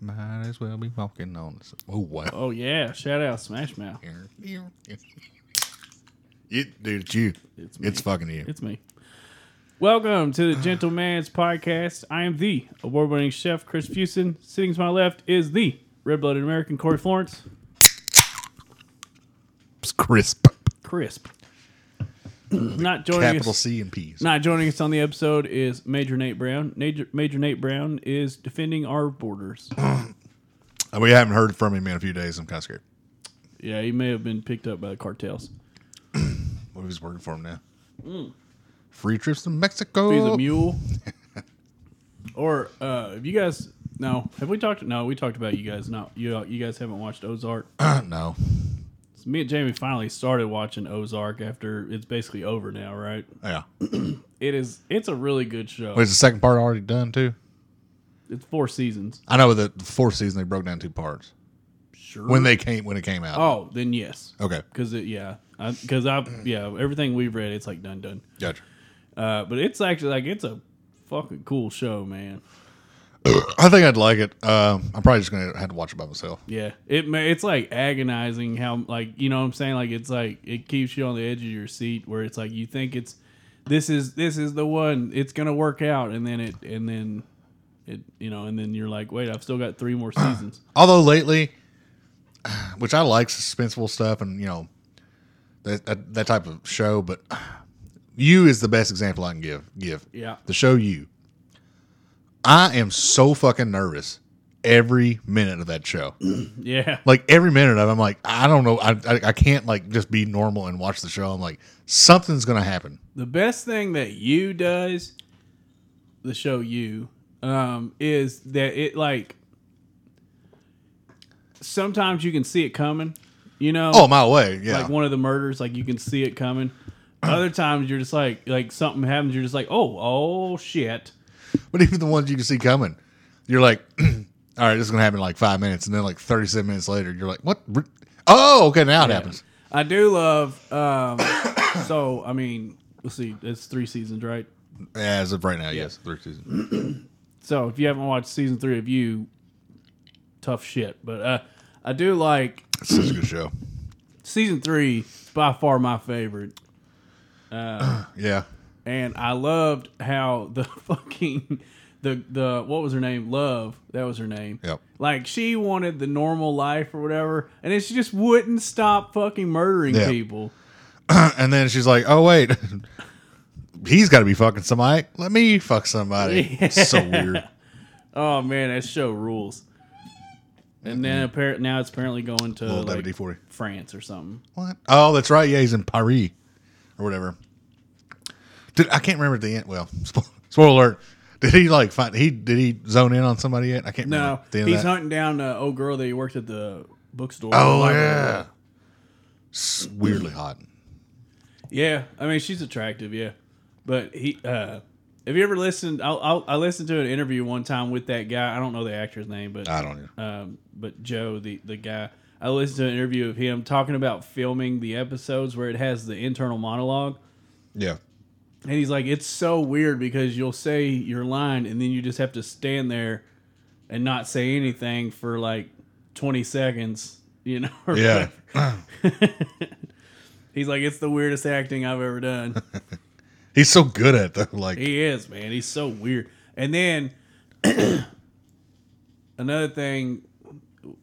Might as well be walking on the. sun. Oh wow! Oh yeah, shout out Smash Mouth. It, dude, it's you. It's me. It's, fucking you. It's me. Welcome to the Gentleman's Podcast. I am the award-winning chef Chris Fusen. Sitting to my left is the red-blooded American Corey Florence. It's crisp. Crisp. not joining Capital us. C and P's. Not joining us on the episode is Major Nate Brown. Major, Major Nate Brown is defending our borders. Uh, We haven't heard from him in a few days. I'm kind of scared. yeah, he may have been picked up by the cartels. What if he's working for him now? Free trips to Mexico. He's a mule. or uh, if you guys no, have we talked? No, we talked about you guys. Not you. You guys haven't watched Ozark. no. Me and Jamie finally started watching Ozark after it's basically over now, right? Yeah. It is. It's a really good show. Wait, is the second part already done too? It's four seasons. I know that the fourth season they broke down two parts Sure. when they came when it came out. oh, then yes, Okay, because it yeah, because I, yeah everything we've read it's like done done. gotcha. Uh, but it's actually like it's a fucking cool show, man. I think I'd like it. Um, I'm probably just gonna have to watch it by myself. Yeah, it ma- it's like agonizing how like you know what I'm saying like it's like it keeps you on the edge of your seat where it's like you think it's this is this is the one it's gonna work out and then it and then it you know and then you're like wait I've still got three more seasons. Although lately, which I like suspenseful stuff and you know that that, that type of show, but you is the best example I can give. Give Yeah. the show you. I am so fucking nervous every minute of that show. Yeah, like every minute of it, I'm like, I don't know, I, I I can't like just be normal and watch the show. I'm like, something's gonna happen. the best thing that you does the show you um is that it like sometimes you can see it coming you know Oh my way, yeah. like one of the murders, like you can see it coming. Other times you're just like like something happens, you're just like, oh, oh shit. But even the ones you can see coming, you're like, all right, this is gonna happen in like five minutes, and then like 37 minutes later, you're like, what? Oh, okay, now it happens. I do love um so I mean, let's see, it's three seasons, right? As of right now, yes, three seasons. So if you haven't watched season three of you, tough shit. But uh I do like It's such a good show. season three is by far my favorite. Yeah, and I loved how the fucking the the what was her name? Love. That was her name. Yep. Like she wanted the normal life or whatever, and then she just wouldn't stop fucking murdering Yeah. people. and then she's like, oh wait, he's got to be fucking somebody. Let me fuck somebody. It's so weird. Oh man, that show rules. And then mm-hmm. apparently now it's apparently going to like, WD-40. France or something. What? Oh, that's right. Yeah, he's in Paris or whatever. Did I can't remember the end. Well, spoiler alert. Did he like find he did he zone in on somebody yet? I can't remember. No, at the end of he's hunting down the old girl that he worked at the bookstore. Oh yeah, weirdly hot. Yeah, I mean she's attractive, yeah. But he, uh have you ever listened? I'll, I'll, I listened to an interview one time with that guy. I don't know the actor's name, but I don't know. um, but Joe, the the guy. I listened to an interview of him talking about filming the episodes where it has the internal monologue, Yeah, and he's like, it's so weird because you'll say your line and then you just have to stand there and not say anything for like twenty seconds, you know? yeah. He's like, it's the weirdest acting I've ever done. He's so good at though. Like He is, man. He's so weird. And then another thing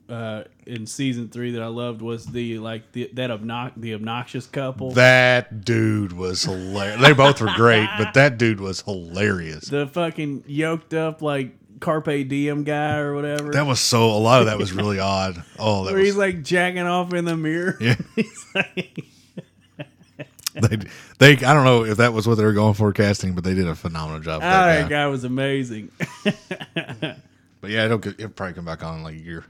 uh, in season three that I loved was the like the that obnox the obnoxious couple. that dude was hilarious. they both were great, but that dude was hilarious. the fucking yoked up like carpe diem guy or whatever. That was so. A lot of that was really odd. Oh, that where he's like jacking off in the mirror. Yeah. like, They, they. I don't know if that was what they were going for casting, but they did a phenomenal job. Oh, that that guy. guy was amazing. But yeah, it'll, it'll probably come back on in like a year.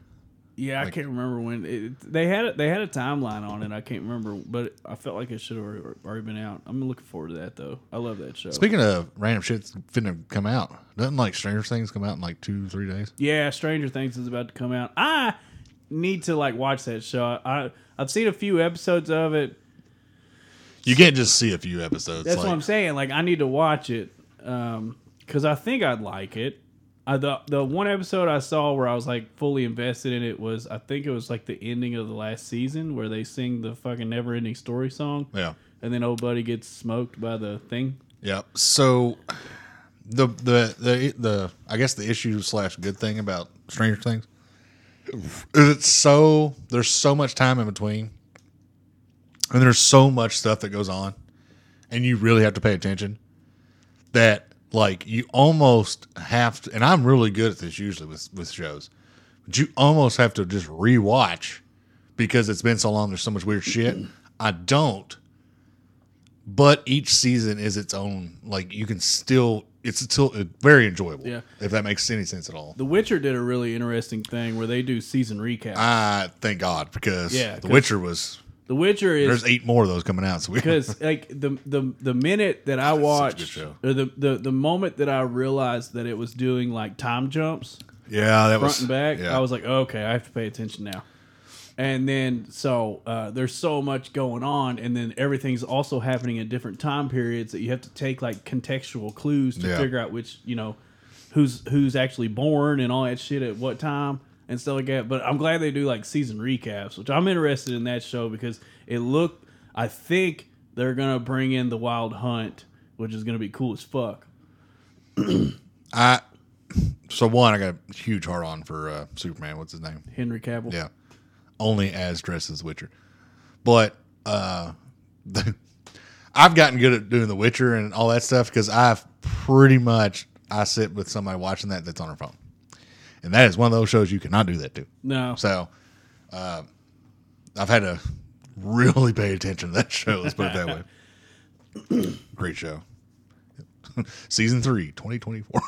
Yeah, I can't remember when it, they had it. They had a timeline on it. I can't remember, but I felt like it should have already, already been out. I'm looking forward to that though. I love that show. Speaking of random shit that's finna come out, doesn't like Stranger Things come out in like two, three days? yeah, Stranger Things is about to come out. I need to like watch that show. I I've seen a few episodes of it. You can't just see a few episodes. That's like, what I'm saying. Like I need to watch it um, because I think I'd like it. I, the the one episode I saw where I was like fully invested in it was I think it was like the ending of the last season where they sing the fucking never ending story song Yeah. and then old buddy gets smoked by the thing. Yeah. So the the the the I guess the issue slash good thing about Stranger Things is it's so there's so much time in between, and there's so much stuff that goes on, and you really have to pay attention. That like you almost have to, and I'm really good at this usually with with shows, but you almost have to just rewatch because it's been so long. There's so much weird shit. I don't but each season is its own like you can still it's still uh, very enjoyable Yeah. if that makes any sense at all The Witcher did a really interesting thing where they do season recaps. i thank god because Yeah, the witcher was the Witcher is there's eight more of those coming out so we because like the the the minute that I such a good watched or the, the the moment that I realized that it was doing like time jumps yeah that front was and back, yeah I was like, okay, I have to pay attention now. And then so uh, there's so much going on, and then everything's also happening in different time periods that you have to take like contextual clues to Yeah. figure out which you know who's who's actually born and all that shit at what time and stuff like that. But I'm glad they do like season recaps, which I'm interested in that show because it looked. I think they're gonna bring in the Wild Hunt, which is gonna be cool as fuck. i so one i got a huge heart on for uh superman what's his name Henry Cavill. yeah only as dressed as witcher but uh the, i've gotten good at doing the witcher and all that stuff because i've pretty much i sit with somebody watching that that's on her phone and that is one of those shows you cannot do that to No. So, uh, I've had to really pay attention to that show. Let's put it that way. Great show. Season three, 2024.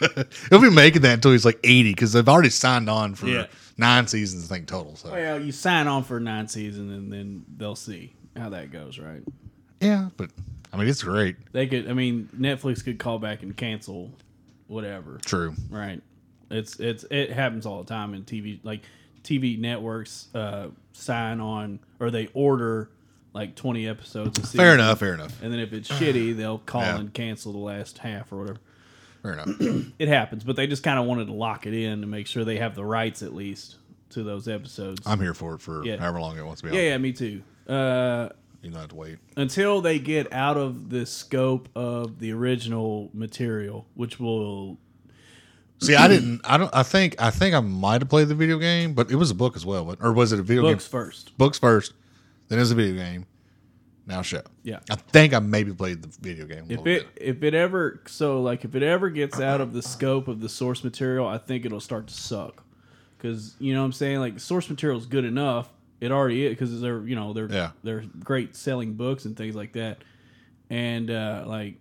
He'll be making that until he's like 80 because they've already signed on for Yeah. nine seasons, I think, total. So, Well, you sign on for nine seasons, and then they'll see how that goes, right? yeah, but I mean, it's great. They could, I mean, Netflix could call back and cancel whatever, True. right? It's it's it happens all the time in TV. Like TV networks uh, sign on or they order like twenty episodes. A season, Fair enough. Fair enough. And then if it's shitty, they'll call Yeah. and cancel the last half or whatever. Fair enough. It happens, but they just kind of wanted to lock it in to make sure they have the rights at least to those episodes. I'm here for it for Yeah. however long it wants to be. yeah, on. yeah, me too. Uh, You don't have to wait. until they get out of the scope of the original material, which will See, I didn't. I don't. I think. I think I might have played the video game, but it was a book as well. But, or was it a video books game? first. books first, then it was a video game, now show. Yeah. I think I maybe played the video game. a If little it bit. if it ever so like if it ever gets out of the scope of the source material, I think it'll start to suck. Because you know what I'm saying, like source material is good enough. It already is because they're you know they're Yeah. they're great selling books and things like that. And uh, like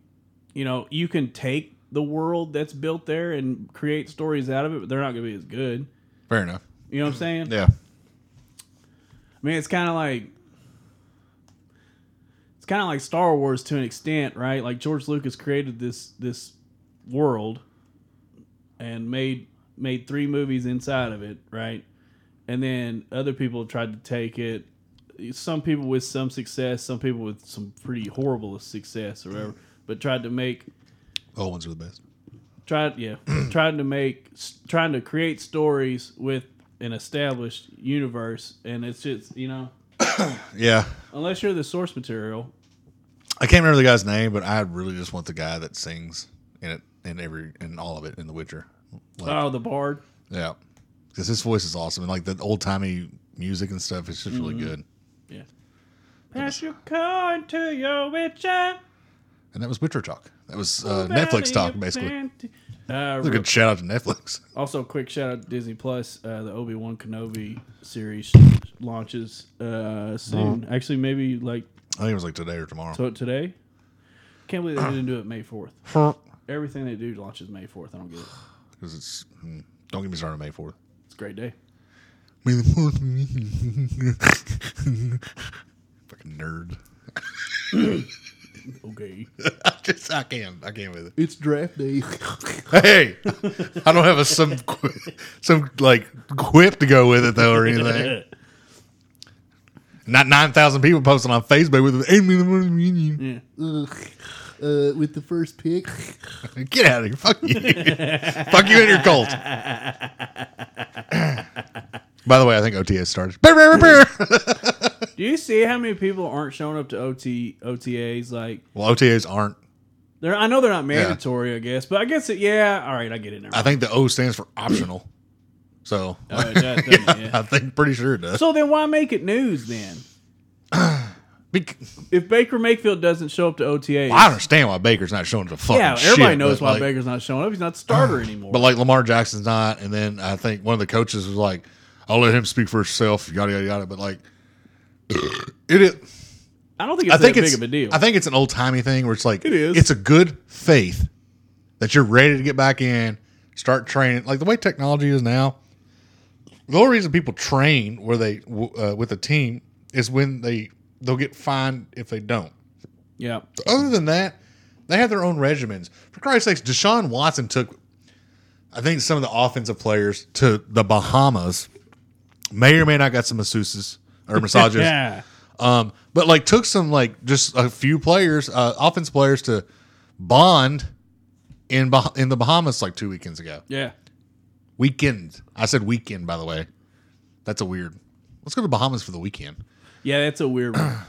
you know you can take the world that's built there and create stories out of it, but they're not going to be as good. fair enough. You know what I'm saying? Yeah, I mean, it's kind of like it's kind of like Star Wars to an extent, right? Like George Lucas created this this world and made made three movies inside of it, right? And then other people tried to take it. Some people with some success, some people with some pretty horrible success or whatever, but tried to make old ones are the best. tried yeah tried to make trying to create stories with an established universe and it's just you know Yeah, unless you're the source material I can't remember the guy's name, but I really just want the guy that sings in it in every in all of it in The Witcher. Like, oh the bard yeah, because his voice is awesome and like the old timey music and stuff. It's just really Mm-hmm. good. yeah pass your coin to your witcher And that was Witcher talk. That was uh, Netflix talk basically. uh, That's a good shout out to Netflix. also a quick shout out to disney plus uh, the obi-wan kenobi series launches uh, soon Mm-hmm. actually maybe like I think it was like today or tomorrow. so today can't believe they didn't do it may 4th everything they do launches may 4th i don't get it Because it's hmm, don't get me started on May fourth. it's a great day May the fourth. Fucking nerd. okay I just I can't I can't with it. it's draft day Hey, I don't have a some qui- some like quip to go with it though or anything. Not nine thousand people posting on Facebook with it. Ain't me the most union. yeah uh, with the first pick. Get out of here. Fuck you. Fuck you and your cult. By the way, I think OTA started. Brr, brr, brr, brr. Do you see how many people aren't showing up to OT OTAs? Like, well, OTAs aren't. They're I know they're not mandatory, I guess, but I guess it. Yeah, all right, I get it now. I think the O stands for optional. So Oh, it does, doesn't it? Yeah. I think pretty sure it does. So then, why make it news then? Bec- If Baker Mayfield doesn't show up to OTAs, I understand why Baker's not showing the fucking yeah, everybody shit, knows but, why like, Baker's not showing up. He's not the starter anymore. But like Lamar Jackson's not, and then I think one of the coaches was like, "I'll let him speak for himself." Yada yada yada. But like, it is. I don't think it's I think that it's big of a deal. I think it's an old timey thing where it's like It is. It's a good faith that you're ready to get back in, start training. Like the way technology is now, the only reason people train where they uh, with a team is when they they'll get fined if they don't. yeah, Other than that, they have their own regimens. For Christ's sakes, Deshaun Watson took, I think, some of the offensive players to the Bahamas. May or may not got some masseuses or massages. yeah. Um, but like took some like just a few players, uh, offense players to bond in bah- in the Bahamas like two weekends ago. Yeah. Weekend. I said weekend, by the way. That's a weird. Let's go to Bahamas for the weekend. Yeah, that's a weird one.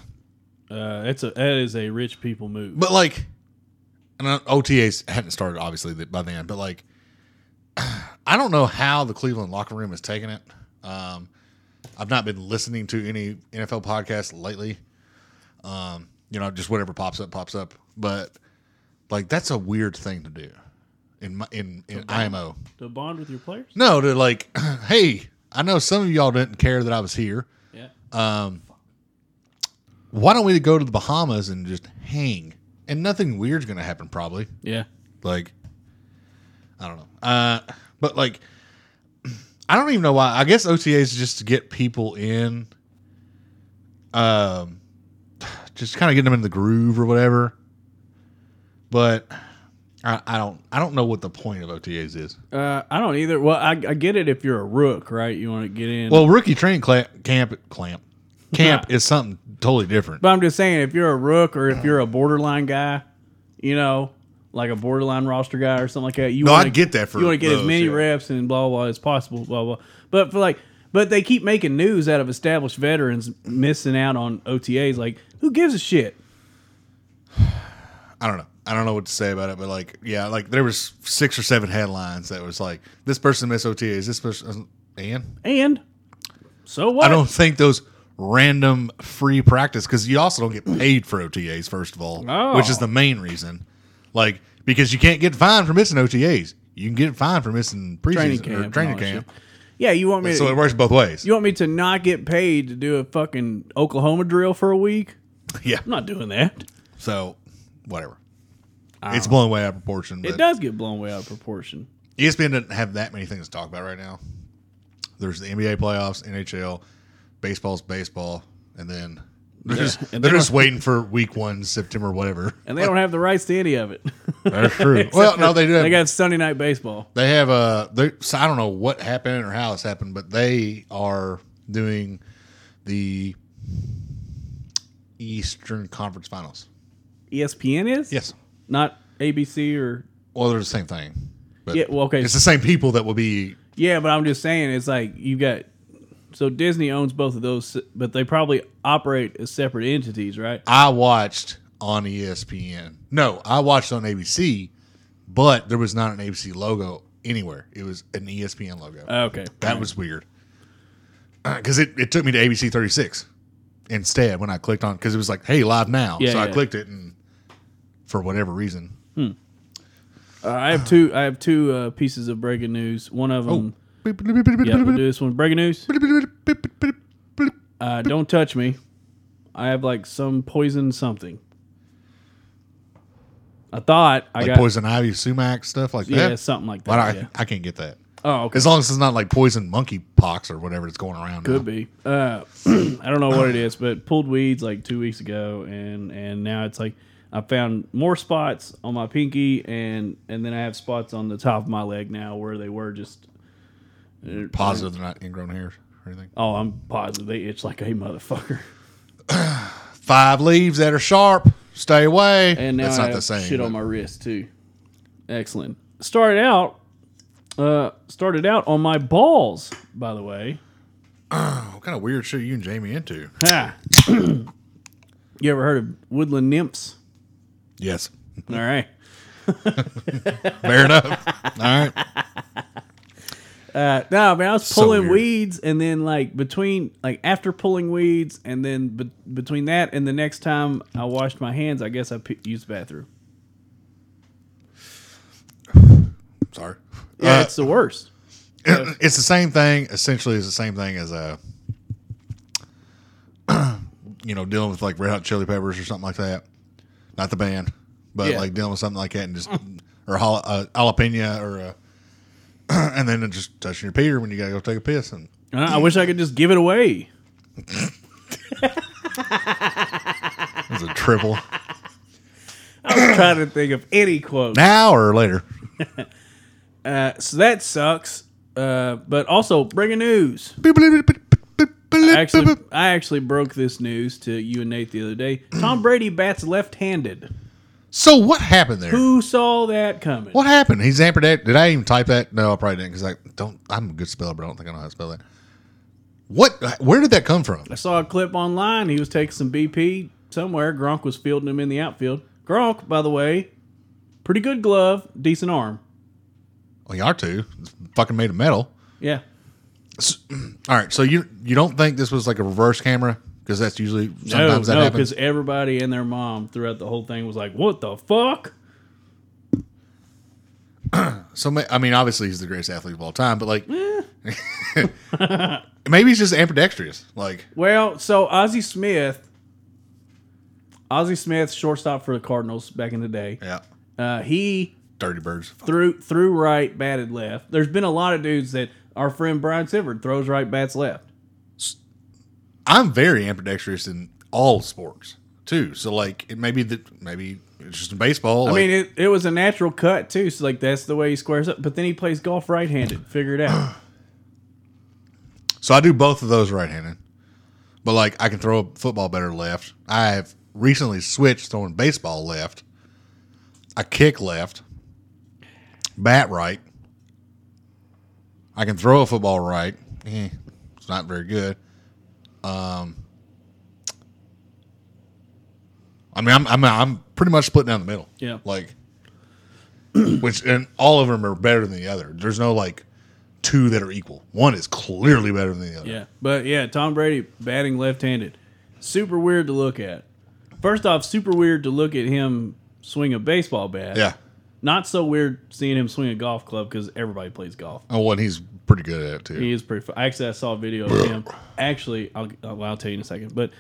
Uh, that's a that is a rich people move. But like, and OTAs hadn't started obviously by then. But like, I don't know how the Cleveland locker room has taken it. Um, I've not been listening to any NFL podcasts lately. Um, you know, just whatever pops up, pops up. But like, that's a weird thing to do in my, in in IMO. to bond with your players. No, to like, hey, I know some of y'all didn't care that I was here. Yeah. Um, Why don't we go to the Bahamas and just hang? And nothing weird's gonna happen, probably. Yeah. Like, I don't know. Uh, but like, I don't even know why. I guess OTA is just to get people in, um, just kind of getting them in the groove or whatever. But I, I don't, I don't know what the point of OTAs is. Uh, I don't either. Well, I, I get it if you're a rook, right? You want to get in. Well, rookie training cla- camp, clamp, camp is something totally different. but I'm just saying, if you're a rook or if you're a borderline guy, you know, like a borderline roster guy or something like that, you No, want I get that for you want to get as many yeah. reps and blah blah as possible, blah blah. But for like, but they keep making news out of established veterans missing out on OTAs. Like, who gives a shit? I don't know. I don't know what to say about it, but like, yeah, like there was six or seven headlines that was like, this person missed OTAs, this person, and And so what? I don't think those random free practice because you also don't get paid for OTAs first of all, Oh. which is oh. the main reason. Like because you can't get fined for missing OTAs, you can get fined for missing preseason training or camp. and training camp. shit. Yeah, you want me? So to, it works both ways. you want me to not get paid to do a fucking Oklahoma drill for a week? yeah. I'm not doing that. So whatever. It's blown way out of proportion. It does get blown way out of proportion. ESPN doesn't have that many things to talk about right now. There's the NBA playoffs, NHL, baseball's baseball, and then they're just, they're they just waiting for week one, September, whatever. And they don't have the rights to any of it. That's true. well, no, they do. Have, they got Sunday night baseball. They have a. They, so I don't know what happened or how it's happened, but they are doing the Eastern Conference Finals. ESPN is? Yes. Not ABC or Well, they're the same thing. But Yeah, well, okay. It's the same people that will be. Yeah, but I'm just saying it's like you got so Disney owns both of those but they probably operate as separate entities, right? I watched on ESPN. No, I watched on ABC, but there was not an ABC logo anywhere. It was an ESPN logo. Okay. That was weird. Because it, it took me to ABC 36 instead when I clicked on because it was like, hey, live now. Yeah, so I clicked it and for whatever reason. Uh, I have two I have two uh, pieces of breaking news. One of them Yeah, we'll do this one. Breaking news. Uh, don't touch me. I have like some poison something. I thought I like got poison ivy, sumac, stuff like yeah, that. Yeah, something like that. Why do I, yeah. I can't get that. Oh, okay. As long as it's not like poison monkey pox or whatever that's going around. Could now. be. Uh, I don't know what it is, but pulled weeds like two weeks ago, and and now it's like I found more spots on my pinky, and and then I have spots on the top of my leg now where they were just Positive they're not ingrown hairs or anything. Oh, I'm positive they itch like a motherfucker. Five leaves that are sharp. stay away. and now That's I not have the same. shit on my wrist too. Excellent. Started out, uh, started out on my balls. By the way, what kind of weird shit are you and Jamie into? ha. you ever heard of woodland nymphs? Yes. All right. Fair enough. All right. Uh, no, man, I was So pulling weird. weeds, and then like between like after pulling weeds, and then be- between that and the next time I washed my hands, I guess I p- used the bathroom. Sorry. Yeah, Uh, it's the worst. it's the same thing. Essentially, it's the same thing as uh, you know, dealing with like Red Hot Chili Peppers or something like that. Not the band, but Yeah. like dealing with something like that and just or jala, uh, jalapeno or uh, and then just touching your peter when you gotta go take a piss and Uh, I wish I could just give it away. it's a triple I was trying to think of any quote. now or later. Uh, so that sucks. Uh, but also, breaking news. I I actually, I actually broke this news to you and Nate the other day. Tom Brady bats left-handed. So what happened there? Who saw that coming? What happened? He's that. Did I even type that? No, I probably didn't because I don't. I'm a good speller, but I don't think I know how to spell that. What? Where did that come from? I saw a clip online. He was taking some BP somewhere. Gronk was fielding him in the outfield. Gronk, by the way, pretty good glove, decent arm. Oh, well, you are too. It's fucking made of metal. Yeah. All right, so you you don't think this was like a reverse camera because that's usually No, sometimes that no, happens. because everybody and their mom throughout the whole thing was like, "What the fuck?" So I mean, obviously he's the greatest athlete of all time, but like Eh. maybe he's just ambidextrous. Like Well, so Ozzie Smith, Ozzie Smith, shortstop for the Cardinals back in the day. yeah, Uh, he dirty birds. threw threw right, batted left. There's been a lot of dudes that our friend Brian Sivert throws right, bats left. I'm very ambidextrous in all sports too. So like it maybe that maybe it's just in baseball. I like- mean, it, it was a natural cut too. So like that's the way he squares up. But then he plays golf right-handed. Figure it out. So I do both of those right-handed, but like I can throw a football better left. I have recently switched throwing baseball left. I kick left, bat right. I can throw a football right. Eh, it's not very good. Um, I mean, I'm I'm I'm pretty much split down the middle. Yeah. like which and all of them are better than the other. There's no like two that are equal. One is clearly better than the other. Yeah, but yeah, Tom Brady batting left-handed, super weird to look at. First off, super weird to look at him swing a baseball bat. Yeah. Not so weird seeing him swing a golf club because everybody plays golf. Oh, well, and he's pretty good at it too. He is pretty. Fu- Actually, I saw a video of him. Actually, I'll, I'll, I'll tell you in a second. But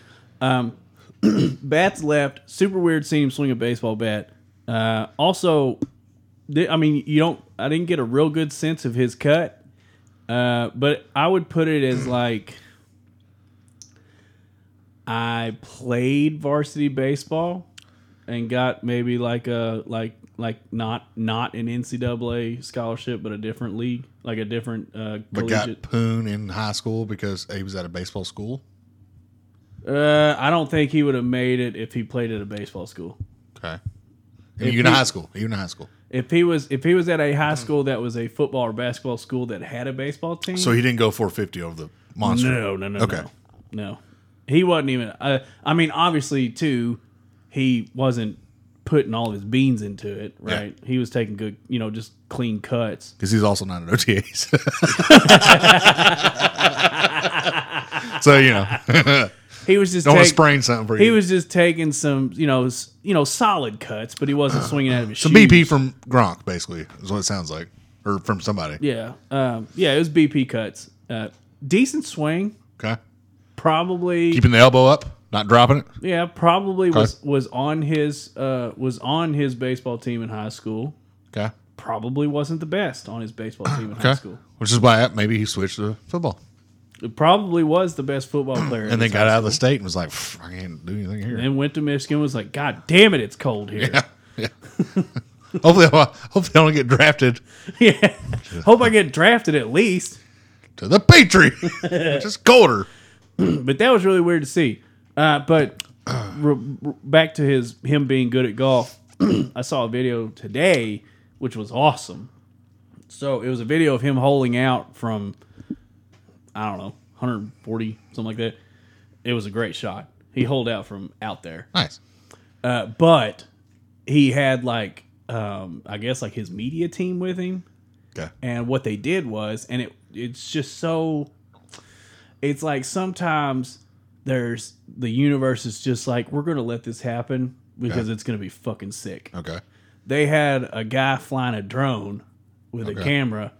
um, bats left. Super weird seeing him swing a baseball bat. Uh, also, di- I mean, you don't. I didn't get a real good sense of his cut. Uh, but I would put it as like I played varsity baseball and got maybe like a like like not not an NCAA scholarship, but a different league, like a different uh, but got collegiate. poon in high school because he was at a baseball school. Uh, I don't think he would have made it if he played at a baseball school. Okay. Even in he- high school. Even in high school. If he was if he was at a high school that was a football or basketball school that had a baseball team, So he didn't go 450 over the monster. no, no, no, Okay. no, no. He wasn't even. Uh, I mean, obviously, too, he wasn't putting all his beans into it, right? He was taking good, you know, just clean cuts. Because he's also not an OTAs. so, you know, He was just don't take- sprain something for you. He was just taking some, you know, you know, solid cuts, but he wasn't swinging out of his Some shoes. BP from Gronk, basically, is what it sounds like. Or from somebody. Yeah, um, yeah, it was BP cuts. Uh, decent swing, Okay. probably. Keeping the elbow up, not dropping it. yeah, probably was was on his uh, was on his baseball team in high school. Okay. Probably wasn't the best on his baseball team in high school. Which is why maybe he switched to football. It probably was the best football player. in And then got out of the state and was like, I can't do anything here. And went to Michigan. and Was like, God damn it, it's cold here. Yeah. hopefully, hopefully, I don't get drafted yeah. Hope I get drafted at least. to the Patriot, which is colder. But that was really weird to see. Uh, but re- re- back to his him being good at golf. I saw a video today, which was awesome. So it was a video of him holding out from, I don't know, 140 something like that. It was a great shot. He holed out from out there, Nice. uh, but he had like, um, I guess like his media team with him. Okay. And what they did was, and it it's just so it's like sometimes there's the universe is just like we're gonna let this happen because Okay. it's gonna be fucking sick. Okay. They had a guy flying a drone with a Okay. camera,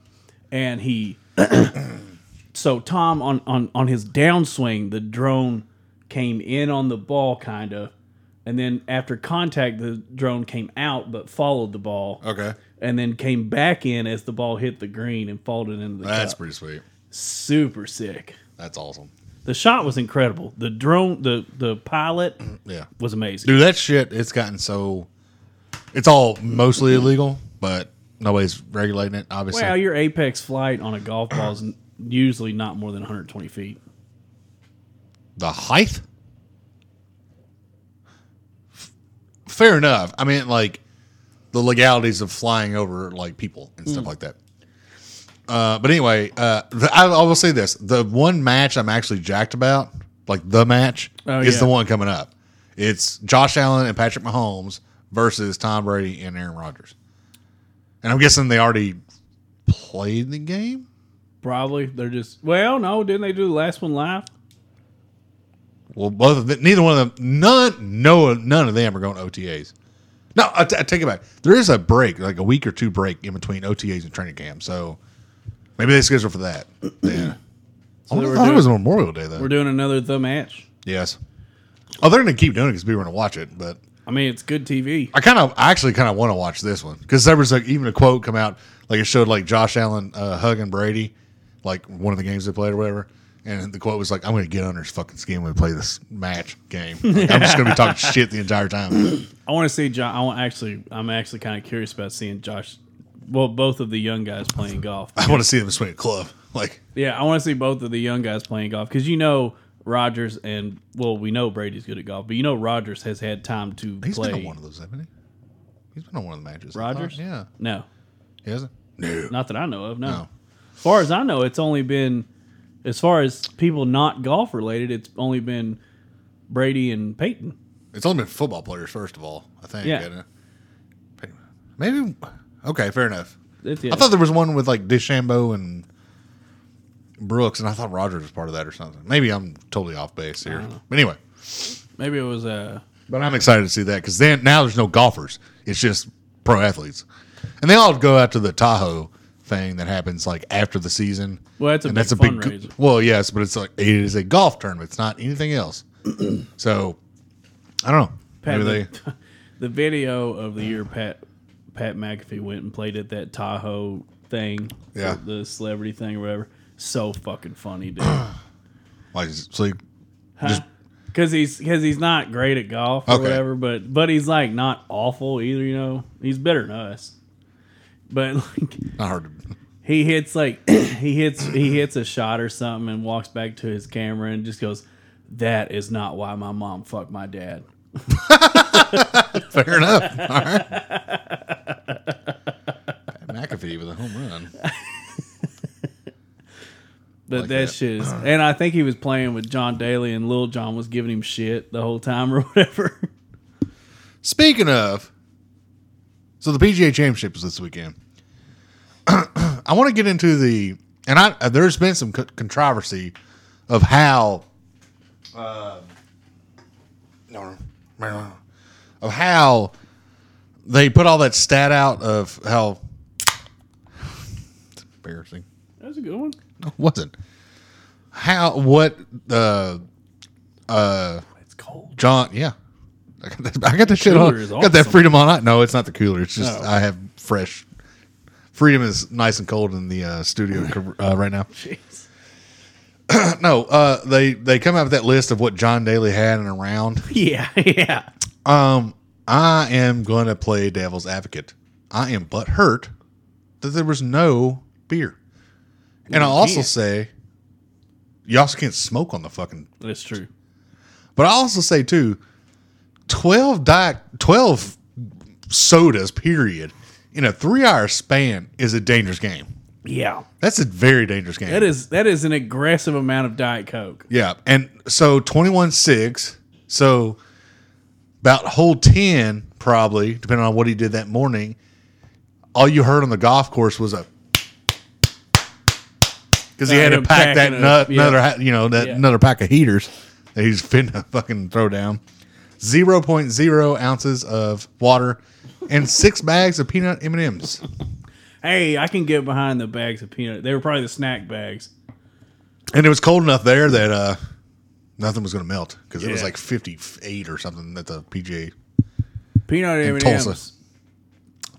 and he so Tom on on on his downswing, the drone came in on the ball kind of, and then after contact, the drone came out but followed the ball Okay. and then came back in as the ball hit the green and folded into the That's cup. pretty sweet. Super sick. That's awesome. The shot was incredible. The drone, the the pilot Yeah. was amazing. Dude, that shit, it's gotten so. It's all mostly illegal, but nobody's regulating it, obviously. Well, your apex flight on a golf ball is usually not more than 120 feet. the height? Fair enough. I mean, like, the legalities of flying over, like, people and stuff mm. like that. Uh, but anyway, uh, the, I, I will say this: the one match I'm actually jacked about, like the match, Oh, is yeah. the one coming up. It's Josh Allen and Patrick Mahomes versus Tom Brady and Aaron Rodgers. And I'm guessing they already played the game. Probably they're just well, no, didn't they do the last one live? Well, both of them, neither one of them, none, no, none of them are going to OTAs. No, I, t- I take it back. There is a break, like a week or two break in between OTAs and training camp. So maybe they scheduled for that. Yeah. So I they were thought it doing- was Memorial Day though. We're doing another the match. yes. Oh, they're going to keep doing it because people are going to watch it. But I mean, it's good TV. I kind of, I actually kind of want to watch this one because there was like even a quote come out, like it showed like Josh Allen uh, hugging Brady, like one of the games they played or whatever. And the quote was like, "I'm going to get under his fucking skin when we play this match game. Like, I'm just going to be talking shit the entire time." I want to see John. I want actually. I'm actually kind of curious about seeing Josh. Well, both of the young guys playing golf. I want to see them swing a club. Like, Yeah, I want to see both of the young guys playing golf because you know Rodgers and well, we know Brady's good at golf, but you know Rodgers has had time to he's play. been on one of those, hasn't he? He's been on one of the matches. I Rodgers? Yeah. No, He hasn't? No. not that I know of. No. No. As far as I know, it's only been as far as people not golf related. It's only been Brady and Peyton. It's only been football players, first of all, I think. Yeah. hasn't it? Maybe. Okay, fair enough. It's, yeah. I thought there was one with like DeChambeau and Brooks, and I thought Rodgers was part of that or something. Maybe I'm totally off base here. But anyway, maybe it was uh but I'm excited to see that because then now there's no golfers. It's just pro athletes. And they all go out to the Tahoe thing that happens like after the season. Well, that's a and big that's a big fundraiser. well, yes, but it's like it is a golf tournament. It's not anything else. so I don't know. Pat, Maybe they the, the video of the year Pat Pat McAfee went and played at that Tahoe thing, Yeah. the, the celebrity thing or whatever. So fucking funny, dude. like just Because he's because he's not great at golf or Okay. whatever, but but he's like not awful either. You know, he's better than us. But like not hard to he hits like he hits he hits a shot or something and walks back to his camera and just goes, "That is not why my mom fucked my dad." Fair enough. All right. McAfee with a home run. But Like that, that. shit is, and I think he was playing with John Daly, and Lil John was giving him shit the whole time or whatever. Speaking of, so the PGA Championship is this weekend. I want to get into the, and I uh, there's been some co- controversy of how, uh, no, of how they put all that stat out of how. It's embarrassing. That was a good one. No, it wasn't. How what uh uh It's cold. John yeah. I got that, I got that shit on. is Got that freedom on. No, it's not the cooler. It's just Oh. I have fresh. Freedom is nice and cold in the uh, studio uh, right now. Jeez. No, uh, they they come out with that list of what John Daly had in a round. Yeah, yeah. Um, I am going to play devil's advocate. I am but hurt that there was no beer, and I you also can't. say you also can't smoke on the fucking That's true. But I also say too, twelve diet, twelve sodas, period, in a three-hour span is a dangerous game. Yeah, That's a very dangerous game. that is that is an aggressive amount of Diet Coke. Yeah, and so twenty-one six. So about hole ten, probably depending on what he did that morning. All you heard on the golf course was a because he had to pack that nut, yeah. another you know that Yeah. another pack of heaters that he's finna fucking throw down. Zero point zero ounces of water and six bags of peanut M and M's. Hey, I can get behind the bags of peanut. They were probably the snack bags. And it was cold enough there that uh, nothing was going to melt because it was Yeah. like 58 or something at the PGA Peanut M and Tulsa. M's.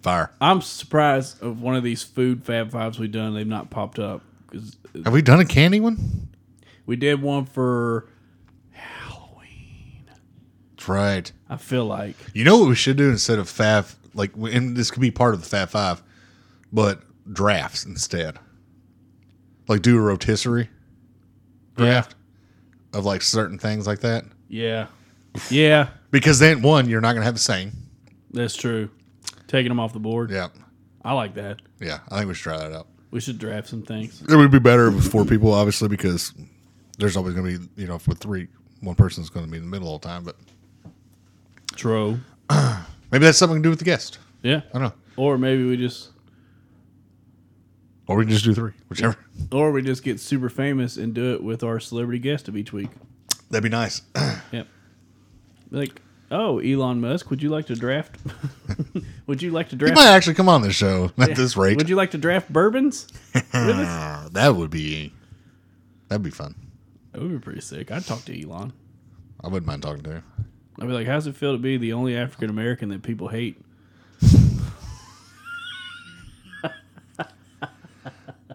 fire. I'm surprised of one of these food Fab Fives we've done. They've not popped up because Have we done a candy one? we did one for. Halloween. That's right. I feel like You know what we should do instead of Fav? Like, and this could be part of the Fab Five, but drafts instead. Like, do a rotisserie draft of like certain things like that. yeah, yeah, Because then, one, you're not going to have the same. that's true. Taking them off the board. Yeah. I like that. Yeah. I think we should try that out. We should draft some things. It would be better with four people, obviously, because there's always going to be, you know, with three, one person's going to be in the middle all the time. But True. maybe that's something to do with the guest. Yeah. I don't know. Or maybe we just, Or we can just do three, whichever. or we just get super famous and do it with our celebrity guest of each week. That'd be nice. Yep. Like, oh, Elon Musk, would you like to draft? would you like to He draft? might actually come on this show at this rate. Would you like to draft bourbons? with us? That would be that'd be fun. That would be pretty sick. I'd talk to Elon. I wouldn't mind talking to him. I'd be like, how's it feel to be the only African American that people hate?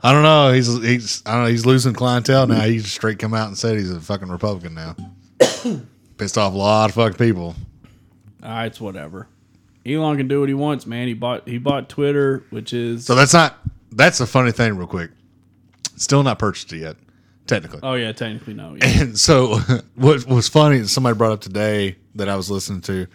I don't know. He's he's I don't know. He's losing clientele now. He just straight come out and said he's a fucking Republican now. Pissed off a lot of fucking people. Ah, it's whatever. Elon can do what he wants, man. He bought he bought Twitter, which is So that's not that's a funny thing, real quick. Still not purchased it yet, technically. oh yeah, technically no. Yeah. And so, what was funny, somebody brought up today that I was listening to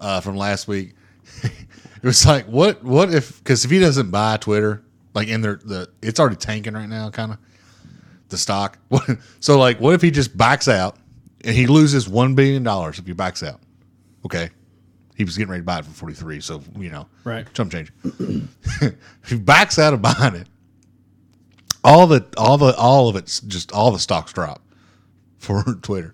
uh, from last week. it was like, what, what if? Because if he doesn't buy Twitter, like in their the, it's already tanking right now, kind of the stock. so, like, what if he just backs out and he loses one billion dollars if he backs out? Okay, he was getting ready to buy it for forty three, so you know, Right. chump change. if he backs out of buying it, all the all the all of it's just all the stocks drop for Twitter,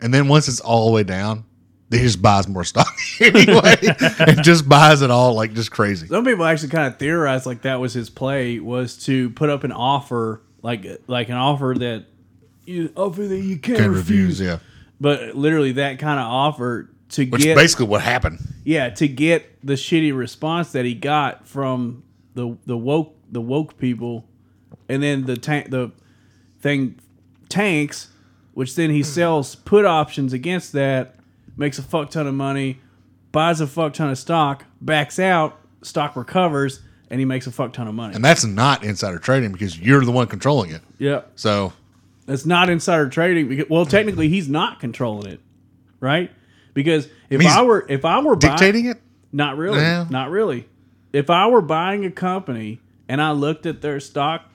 and then once it's all the way down, he just buys more stock anyway, and just buys it all like just crazy. Some people actually kind of theorized like that was his play was to put up an offer like like an offer that you offer that you can't, Can refuse. yeah, But literally that kind of offer to which get basically what happened. yeah to get the shitty response that he got from the the woke the woke people, and then the tank the thing tanks, which then he sells put options against that, makes a fuck ton of money, buys a fuck ton of stock, backs out, stock recovers, and he makes a fuck ton of money. And that's not insider trading because you're the one controlling it. yeah, So it's not insider trading because well, technically he's not controlling it, right? Because if He's I were if I were buying, dictating it. Not really. Yeah. Not really. If I were buying a company and I looked at their stock,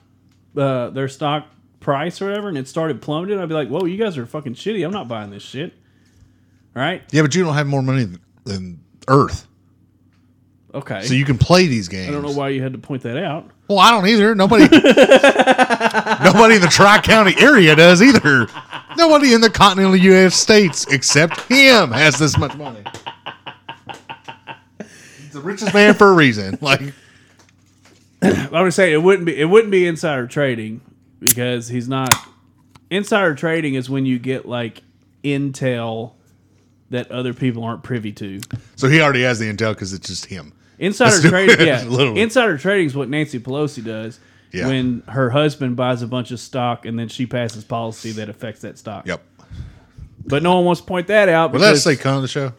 uh, their stock price or whatever, and it started plummeting, I'd be like, "Whoa, you guys are fucking shitty. I'm not buying this shit." Right. Yeah, but you don't have more money than, than Earth, Okay. so you can play these games. I don't know why you had to point that out. Well, I don't either. Nobody, nobody in the Tri County area does either. Nobody in the continental United States except him has this much money. He's the richest man for a reason. Like, I would say it wouldn't be it wouldn't be insider trading because he's not. Insider trading is when you get like intel that other people aren't privy to. so he already has the intel because it's just him. Insider trading, yeah. Insider trading is what Nancy Pelosi does Yeah. when her husband buys a bunch of stock and then she passes policy that affects that stock. Yep. But no one wants to point that out. We're allowed to say cunt on the show.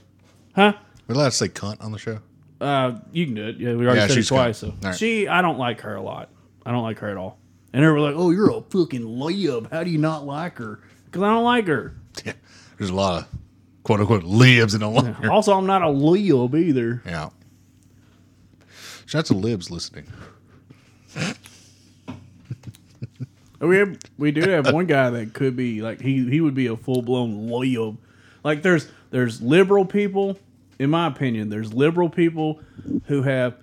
huh? We're allowed to say cunt on the show. Uh, you can do it. Yeah, we already Yeah, said it twice. So right. she, I don't like her a lot. I don't like her at all. And they were like, "Oh, you're a fucking lib. How do you not like her?" Because I don't like her. Yeah. There's a lot of quote unquote libs in the longer. Also, I'm not a lib either. Yeah. Shout out to libs listening. We have, we do have one guy that could be like he he would be a full blown lib. Like there's there's liberal people, in my opinion, there's liberal people who have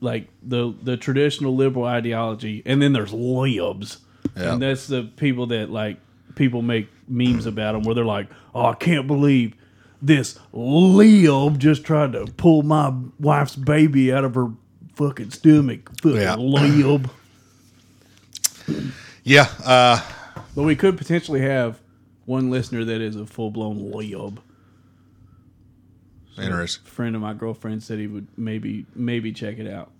like the the traditional liberal ideology, and then there's libs, Yeah. and that's the people that like people make memes about them where they're like, oh, I can't believe this lib just tried to pull my wife's baby out of her fucking stomach, fucking Yeah. lib. Yeah. Uh, But we could potentially have one listener that is a full blown lib. interesting. A friend of my girlfriend said he would maybe maybe check it out.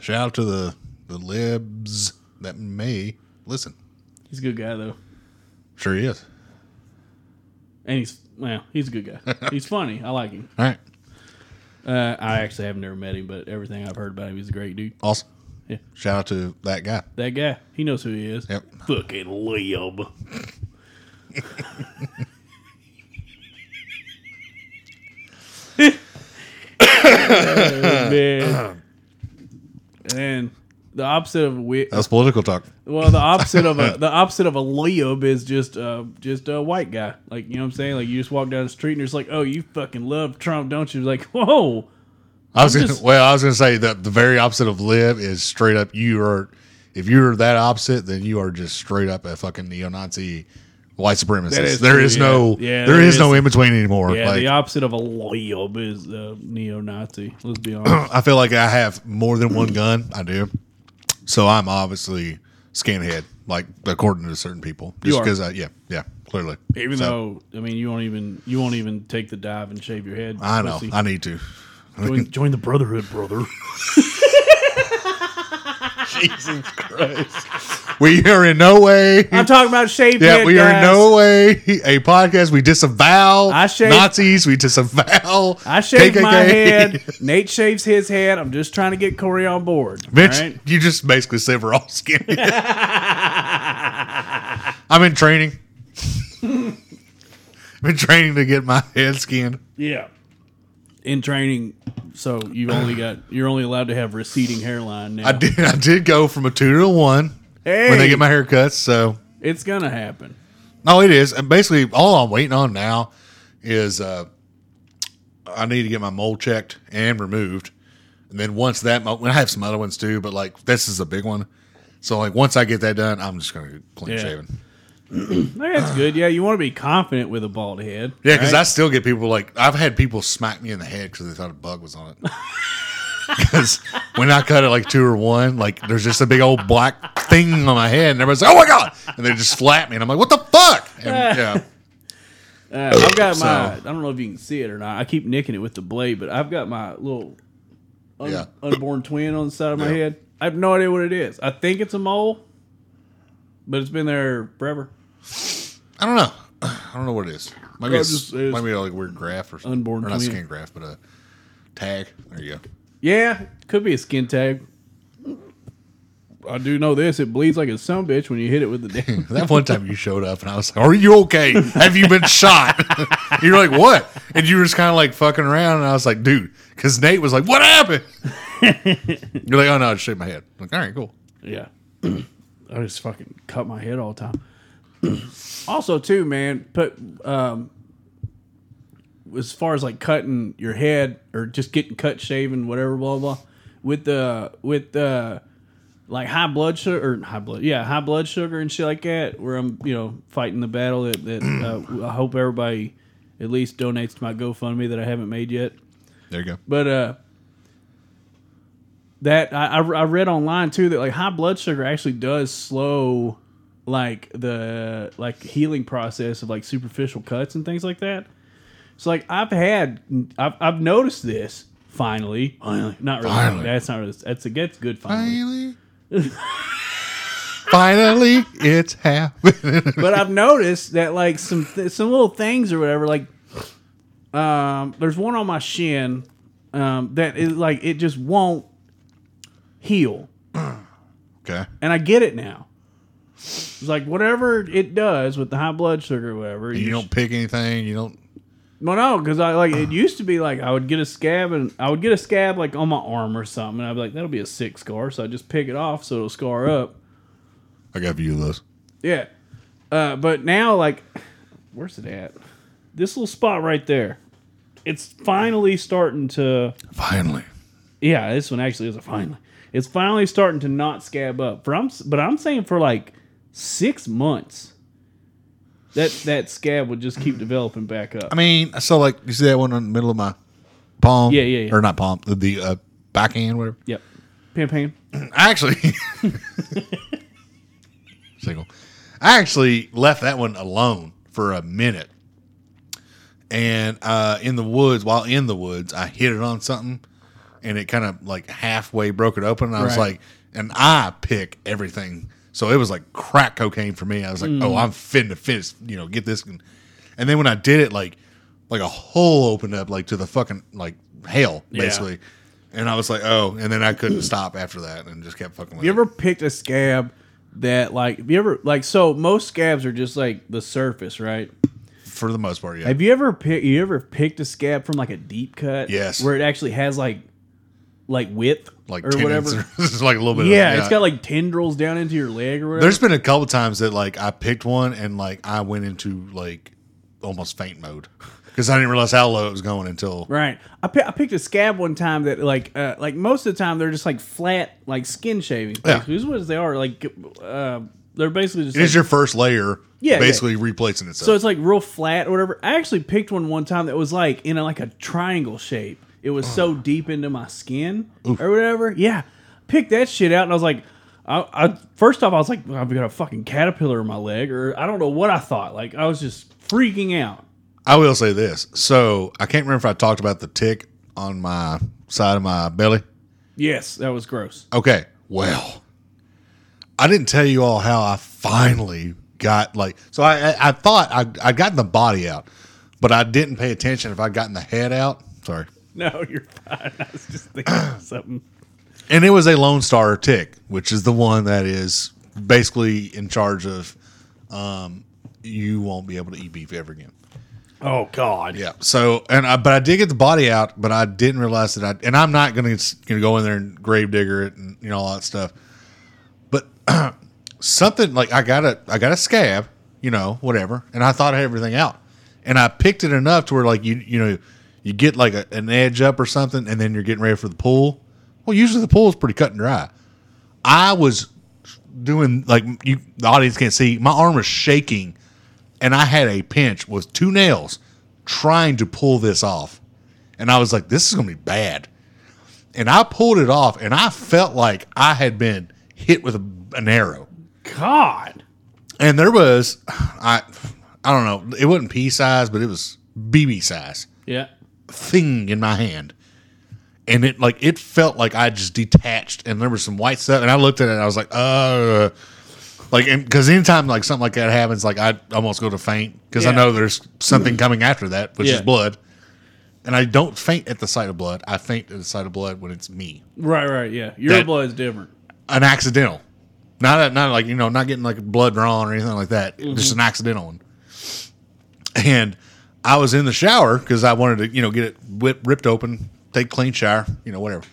Shout out to the the libs that may listen. He's a good guy though, Sure he is. and he's well, he's a good guy. he's funny. I like him. All right. Uh, I actually have never met him, but everything I've heard about him, he's a great dude. Awesome. Yeah. Shout out to that guy. That guy, he knows who he is. Yep. Fucking lib. Oh, man. And the opposite of a wi- That's political talk. well, the opposite of a the opposite of a lib is just uh just a white guy. Like you know what I'm saying? Like you just walk down the street and it's like, oh, you fucking love Trump, don't you? Like, whoa, I was gonna, just- well, I was going to say that the very opposite of live is straight up. You are, if you're that opposite, then you are just straight up a fucking neo-Nazi, white supremacist. Is there true, is yeah. no, Yeah, there there is, no in between anymore. yeah. like, the opposite of a lib is uh, neo-Nazi. Let's be honest. I feel like I have more than one gun. I do, so I'm obviously skinhead, like according to certain people. You Just are. because, I yeah, yeah, clearly. Even So, though I mean, you won't even you won't even take the dive and shave your head. I know pussy. I need to. Join, join the brotherhood, brother. Jesus Christ, we are in no way. I'm talking about shaved Yeah, head. we are in no way a podcast. We disavow I shaved- Nazis. We disavow. I shaved my head. Nate shaves his head. I'm just trying to get Corey on board. Right? you just basically said we're all skinny. I'm in training. I'm in training to get my head skinned. Yeah. In training, so you've only got you're only allowed to have receding hairline now. I did. I did go from a two to a one when they get my haircuts. So It's gonna happen. no, it is. And basically, all I'm waiting on now is uh, I need to get my mole checked and removed, and then once that, mo- I have some other ones too, but like this is a big one. So like once I get that done, I'm just gonna clean Yeah. shaven. That's good. Yeah, you want to be confident with a bald head. Yeah, because right? I still get people like I've had people smack me in the head because they thought a bug was on it. Because when I cut it like two or one, like there's just a big old black thing on my head, and everybody's like, "Oh my god!" and they just flap me, and I'm like, "What the fuck?" And, yeah, Uh, I've got So- my. I don't know if you can see it or not. I keep nicking it with the blade, but I've got my little un- Yeah. unborn twin on the side of my Yeah. head. I have no idea what it is. I think it's a mole, but it's been there forever. I don't know. I don't know what it is. Maybe it's, just- it's maybe like a weird graph or something. unborn or not twin. skin graph, but a tag. There you go. Yeah, could be a skin tag. I do know this. It bleeds like a son bitch when you hit it with the damn. That one time you showed up and I was like, Are you okay? Have you been shot? You're like, What? And you were just kind of like fucking around. And I was like, Dude, because Nate was like, What happened? You're like, Oh no, I just shaved my head. I'm like, All right, cool. Yeah. I just fucking cut my head all the time. also, too, man, put um as far as like cutting your head or just getting cut, shaving, whatever, blah blah, with the with the like high blood sugar or high blood, yeah, high blood sugar and shit like that. Where I'm, you know, fighting the battle that, that uh, I hope everybody at least donates to my GoFundMe that I haven't made yet. There you go. But uh, that I, I I read online too that like high blood sugar actually does slow like the like healing process of like superficial cuts and things like that. So like I've had I've I've noticed this finally. Finally, not really. Finally. That's not really. That's a that's good. Finally, Finally. Finally, it's happening. but I've noticed that like some th- some little things or whatever like um there's one on my shin um that is like it just won't heal okay. and I get it now. It's like whatever it does with the high blood sugar, or whatever. You don't pick anything. You don't. Well, no, because I like it used to be like I would get a scab and I would get a scab like on my arm or something, and I'd be like, that'll be a sick scar, so I just pick it off so it'll scar up. I got a view of this. Yeah, uh, but now like, where's it at? This little spot right there. It's finally starting to. Finally. Yeah, this one actually is a finally. It's finally starting to not scab up. For I'm, but I'm saying for like six months, that that scab would just keep developing back up. I mean, so like you see that one in the middle of my palm. Yeah, yeah, yeah. Or not palm, the, uh, backhand, whatever. Yep, pam pam. Actually single. I actually left that one alone for a minute. And uh, in the woods, while in the woods, I hit it on something, and it kind of like halfway broke it open. And I was Right. like, and I pick everything, so it was like crack cocaine for me. I was like, oh, mm. I'm finna finish, you know, get this. And, and then when I did it, like, like a hole opened up, like to the fucking like hell, Yeah. basically. And I was like, oh, and then I couldn't stop after that, and just kept fucking with You it. ever picked a scab that like? Have you ever like? So most scabs are just like the surface, right? for the most part, yeah. Have you ever picked? You ever picked a scab from like a deep cut? Yes. where it actually has like, like width, like or whatever. it's like a little bit. Yeah, of, it's got like tendrils down into your leg or whatever. There's been a couple times that like I picked one and like I went into like almost faint mode because I didn't realize how low it was going until Right. I, pi- I picked a scab one time that like uh, like most of the time they're just like flat like skin shavings. Yeah. Is what they are like. Uh, they're basically just it is like- your first layer. Yeah, basically replacing itself. so it's like real flat or whatever. I actually picked one one time that was like in a, like a triangle shape. It was so deep into my skin or whatever. Yeah, picked that shit out and I was like. I, I first off I was like I've got a fucking caterpillar in my leg or I don't know what I thought like I was just freaking out. I will say this. So I can't remember if I talked about the tick on my side of my belly. Yes, that was gross. Okay, well, I didn't tell you all how I finally got like. So I I, I thought I I gotten the body out, but I didn't pay attention if I gotten the head out. Sorry. No, you're fine. I was just thinking of something. And it was a Lone Star tick, which is the one that is basically in charge of um, you won't be able to eat beef ever again. Oh God. Yeah. So and I, but I did get the body out, but I didn't realize that I and I'm not gonna gonna go in there and grave digger it and you know all that stuff. But something like I got a I got a scab, you know, whatever, and I thought I had everything out, and I picked it enough to where like you you know you get like a, an edge up or something, and then you're getting ready for the pull. Well, usually the pull is pretty cut and dry. I was doing like you the audience can't see my arm was shaking and I had a pinch with two nails trying to pull this off. And I was like, this is going to be bad. And I pulled it off and I felt like I had been hit with a, an arrow. God. And there was, I, I don't know, it wasn't pea size, but it was BB size Yeah. Thing in my hand. And it like it felt like I just detached, and there was some white stuff. And I looked at it, and I was like, uh, like because anytime like something like that happens, like I almost go to faint because I know there's something coming after that, which Yeah. is blood. And I don't faint at the sight of blood. I faint at the sight of blood when it's me, Right. Right. Yeah. Your That- blood is different. an accidental, not a, not like you know not getting like blood drawn or anything like that. Just an accidental one. And I was in the shower because I wanted to you know get it whip, ripped open, take a clean shower, you know whatever.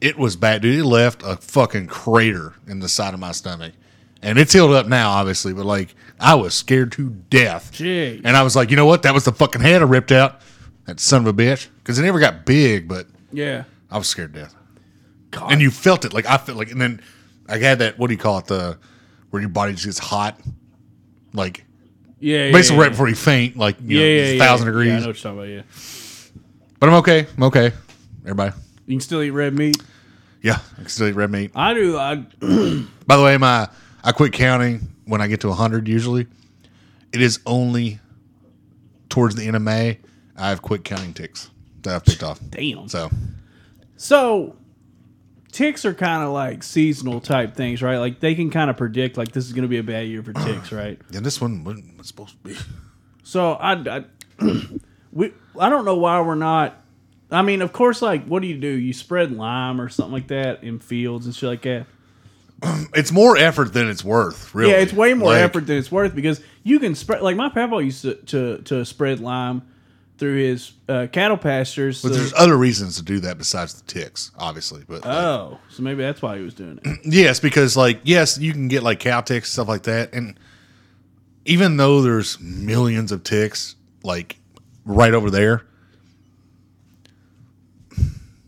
It was bad, dude. It left a fucking crater in the side of my stomach, and it's healed up now, obviously. But like I was scared to death, Jeez. and I was like, you know what? That was the fucking head I ripped out. That son of a bitch, because it never got big, but Yeah. I was scared to death God. and you felt it like I felt like, and then I had that. What do you call it? The where your body just gets hot, like yeah. yeah basically yeah, right before you faint, like you Yeah. know, Yeah. thousand degrees. Yeah, I know what you're talking about. Yeah. but I'm okay. I'm okay. Everybody, You can still eat red meat. yeah, I can still eat red meat. I do. I. By the way, my I quit counting when I get to hundred. Usually, it is only towards the end of May I've quit counting ticks that I've picked off. Damn. So So, ticks are kind of like seasonal type things, right? Like they can kind of predict like this is going to be a bad year for ticks, right? and this one wasn't was supposed to be. So I, I, we, I don't know why we're not. I mean, of course, like what do you do? You spread lime or something like that in fields and shit like that. it's more effort than it's worth. Really, Yeah, it's way more Like, effort than it's worth because you can spread. Like my papa used to to, to spread lime through his uh, cattle pastures. But so- there's other reasons to do that besides the ticks, obviously. But like, oh, so maybe that's why he was doing it. yes, because like yes, you can get like cow ticks stuff like that, and even though there's millions of ticks like right over there,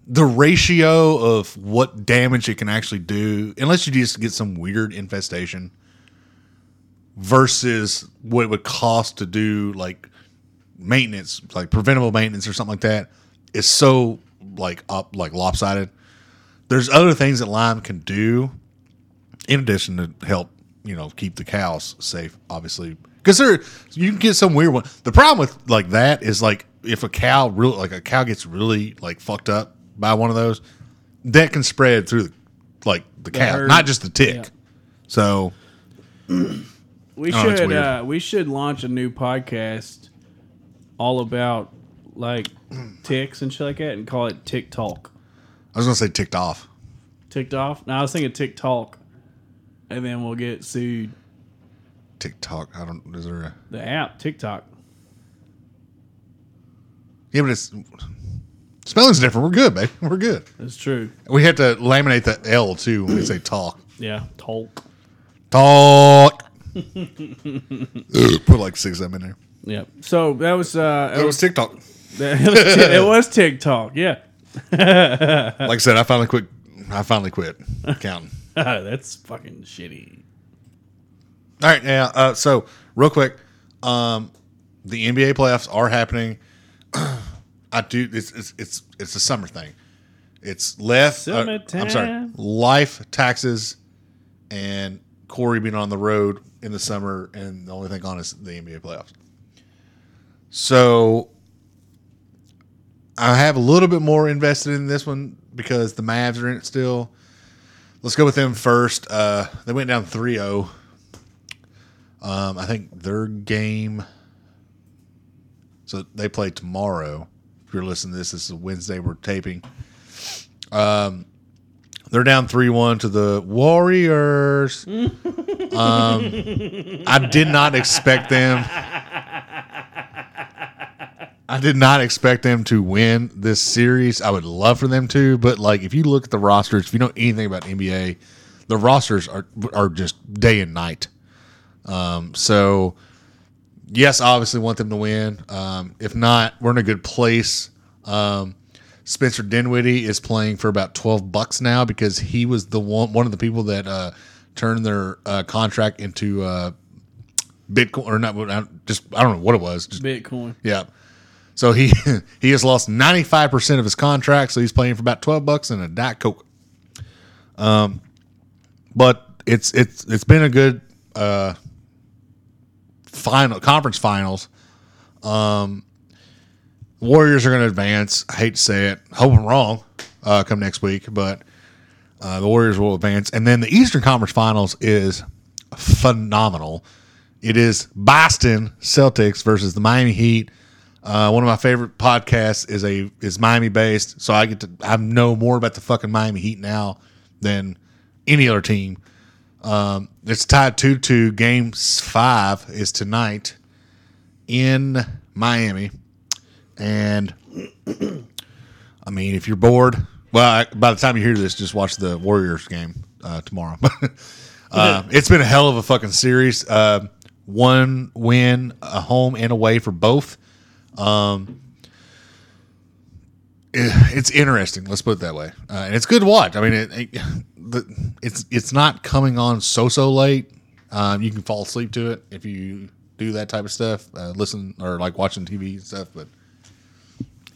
the ratio of what damage it can actually do, unless you just get some weird infestation, versus what it would cost to do like maintenance, like preventable maintenance or something like that, is so like up like lopsided. There's other things that lime can do in addition to help you know keep the cows safe obviously because there you can get some weird one the problem with like that is like if a cow really like a cow gets really like fucked up by one of those that can spread through like the cow herd. not just the tick Yeah. so We Oh, should uh, we should launch a new podcast all about like ticks and shit like that, and call it Tick Talk. i was gonna say ticked off Ticked off. Now I was thinking Tick Talk, and then we'll get sued. tiktok i don't is there a The app TikTok. yeah but it's spelling's different we're good babe we're good That's true. we have to laminate the l too when we say talk Yeah, talk. talk put like six of them in there Yep. So that was uh, That was TikTok. it was TikTok. Yeah, Like I said, I finally quit. I finally quit counting. that's fucking shitty. All right, now, uh, so real quick, um, the NBA playoffs are happening. I do. It's it's it's it's a summer thing. It's left. uh, I'm sorry. Life, taxes, and Corey being on the road in the summer, and the only thing on is the NBA playoffs. So I have a little bit more invested in this one because the Mavs are in it still. Let's go with them first. Uh, they went down 3 0. Um, I think their game. So they play tomorrow. If you're listening to this, this is Wednesday. We're taping. Um, they're down three one to the Warriors. um, I did not expect them. I did not expect them to win this series. I would love for them to, but like if you look at the rosters, if you know anything about NBA, the rosters are are just day and night. Um, so yes, obviously want them to win. Um, if not, we're in a good place. Um, Spencer Dinwiddie is playing for about twelve bucks now because he was the one one of the people that uh, turned their uh, contract into uh, Bitcoin or not. Just I don't know what it was. Just Bitcoin. yeah. So he he has lost ninety five percent of his contract, so he's playing for about twelve bucks and a Diet Coke. Um, but it's it's it's been a good uh final conference finals. Um, Warriors are going to advance. I hate to say it, hope I'm wrong. Uh, come next week, but uh, the Warriors will advance, and then the Eastern Conference Finals is phenomenal. It is Boston Celtics versus the Miami Heat. Uh, one of my favorite podcasts is a is Miami based, so I get to I know more about the fucking Miami Heat now than any other team. Um, it's tied two two. Game five is tonight in Miami, and I mean, if you're bored, well, I, by the time you hear this, just watch the Warriors game uh, tomorrow. uh, it's been a hell of a fucking series. Uh, one win, a home and away for both. Um, it- it's interesting. Let's put it that way, uh, and it's good to watch. I mean, it, it, it's it's not coming on so so late. Um, you can fall asleep to it if you do that type of stuff, uh, listen or like watching TV and stuff. But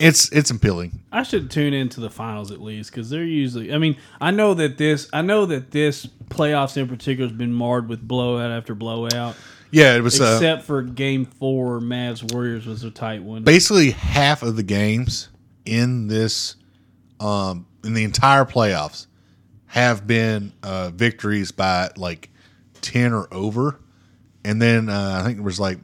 it's it's appealing. I should tune into the finals at least because they're usually. I mean, I know that this. I know that this playoffs in particular has been marred with blowout after blowout, Yeah, it was uh, except for Game Four, Mavs Warriors was a tight one. basically half of the games in this um in the entire playoffs have been uh victories by like 10 or over and then uh, i think it was like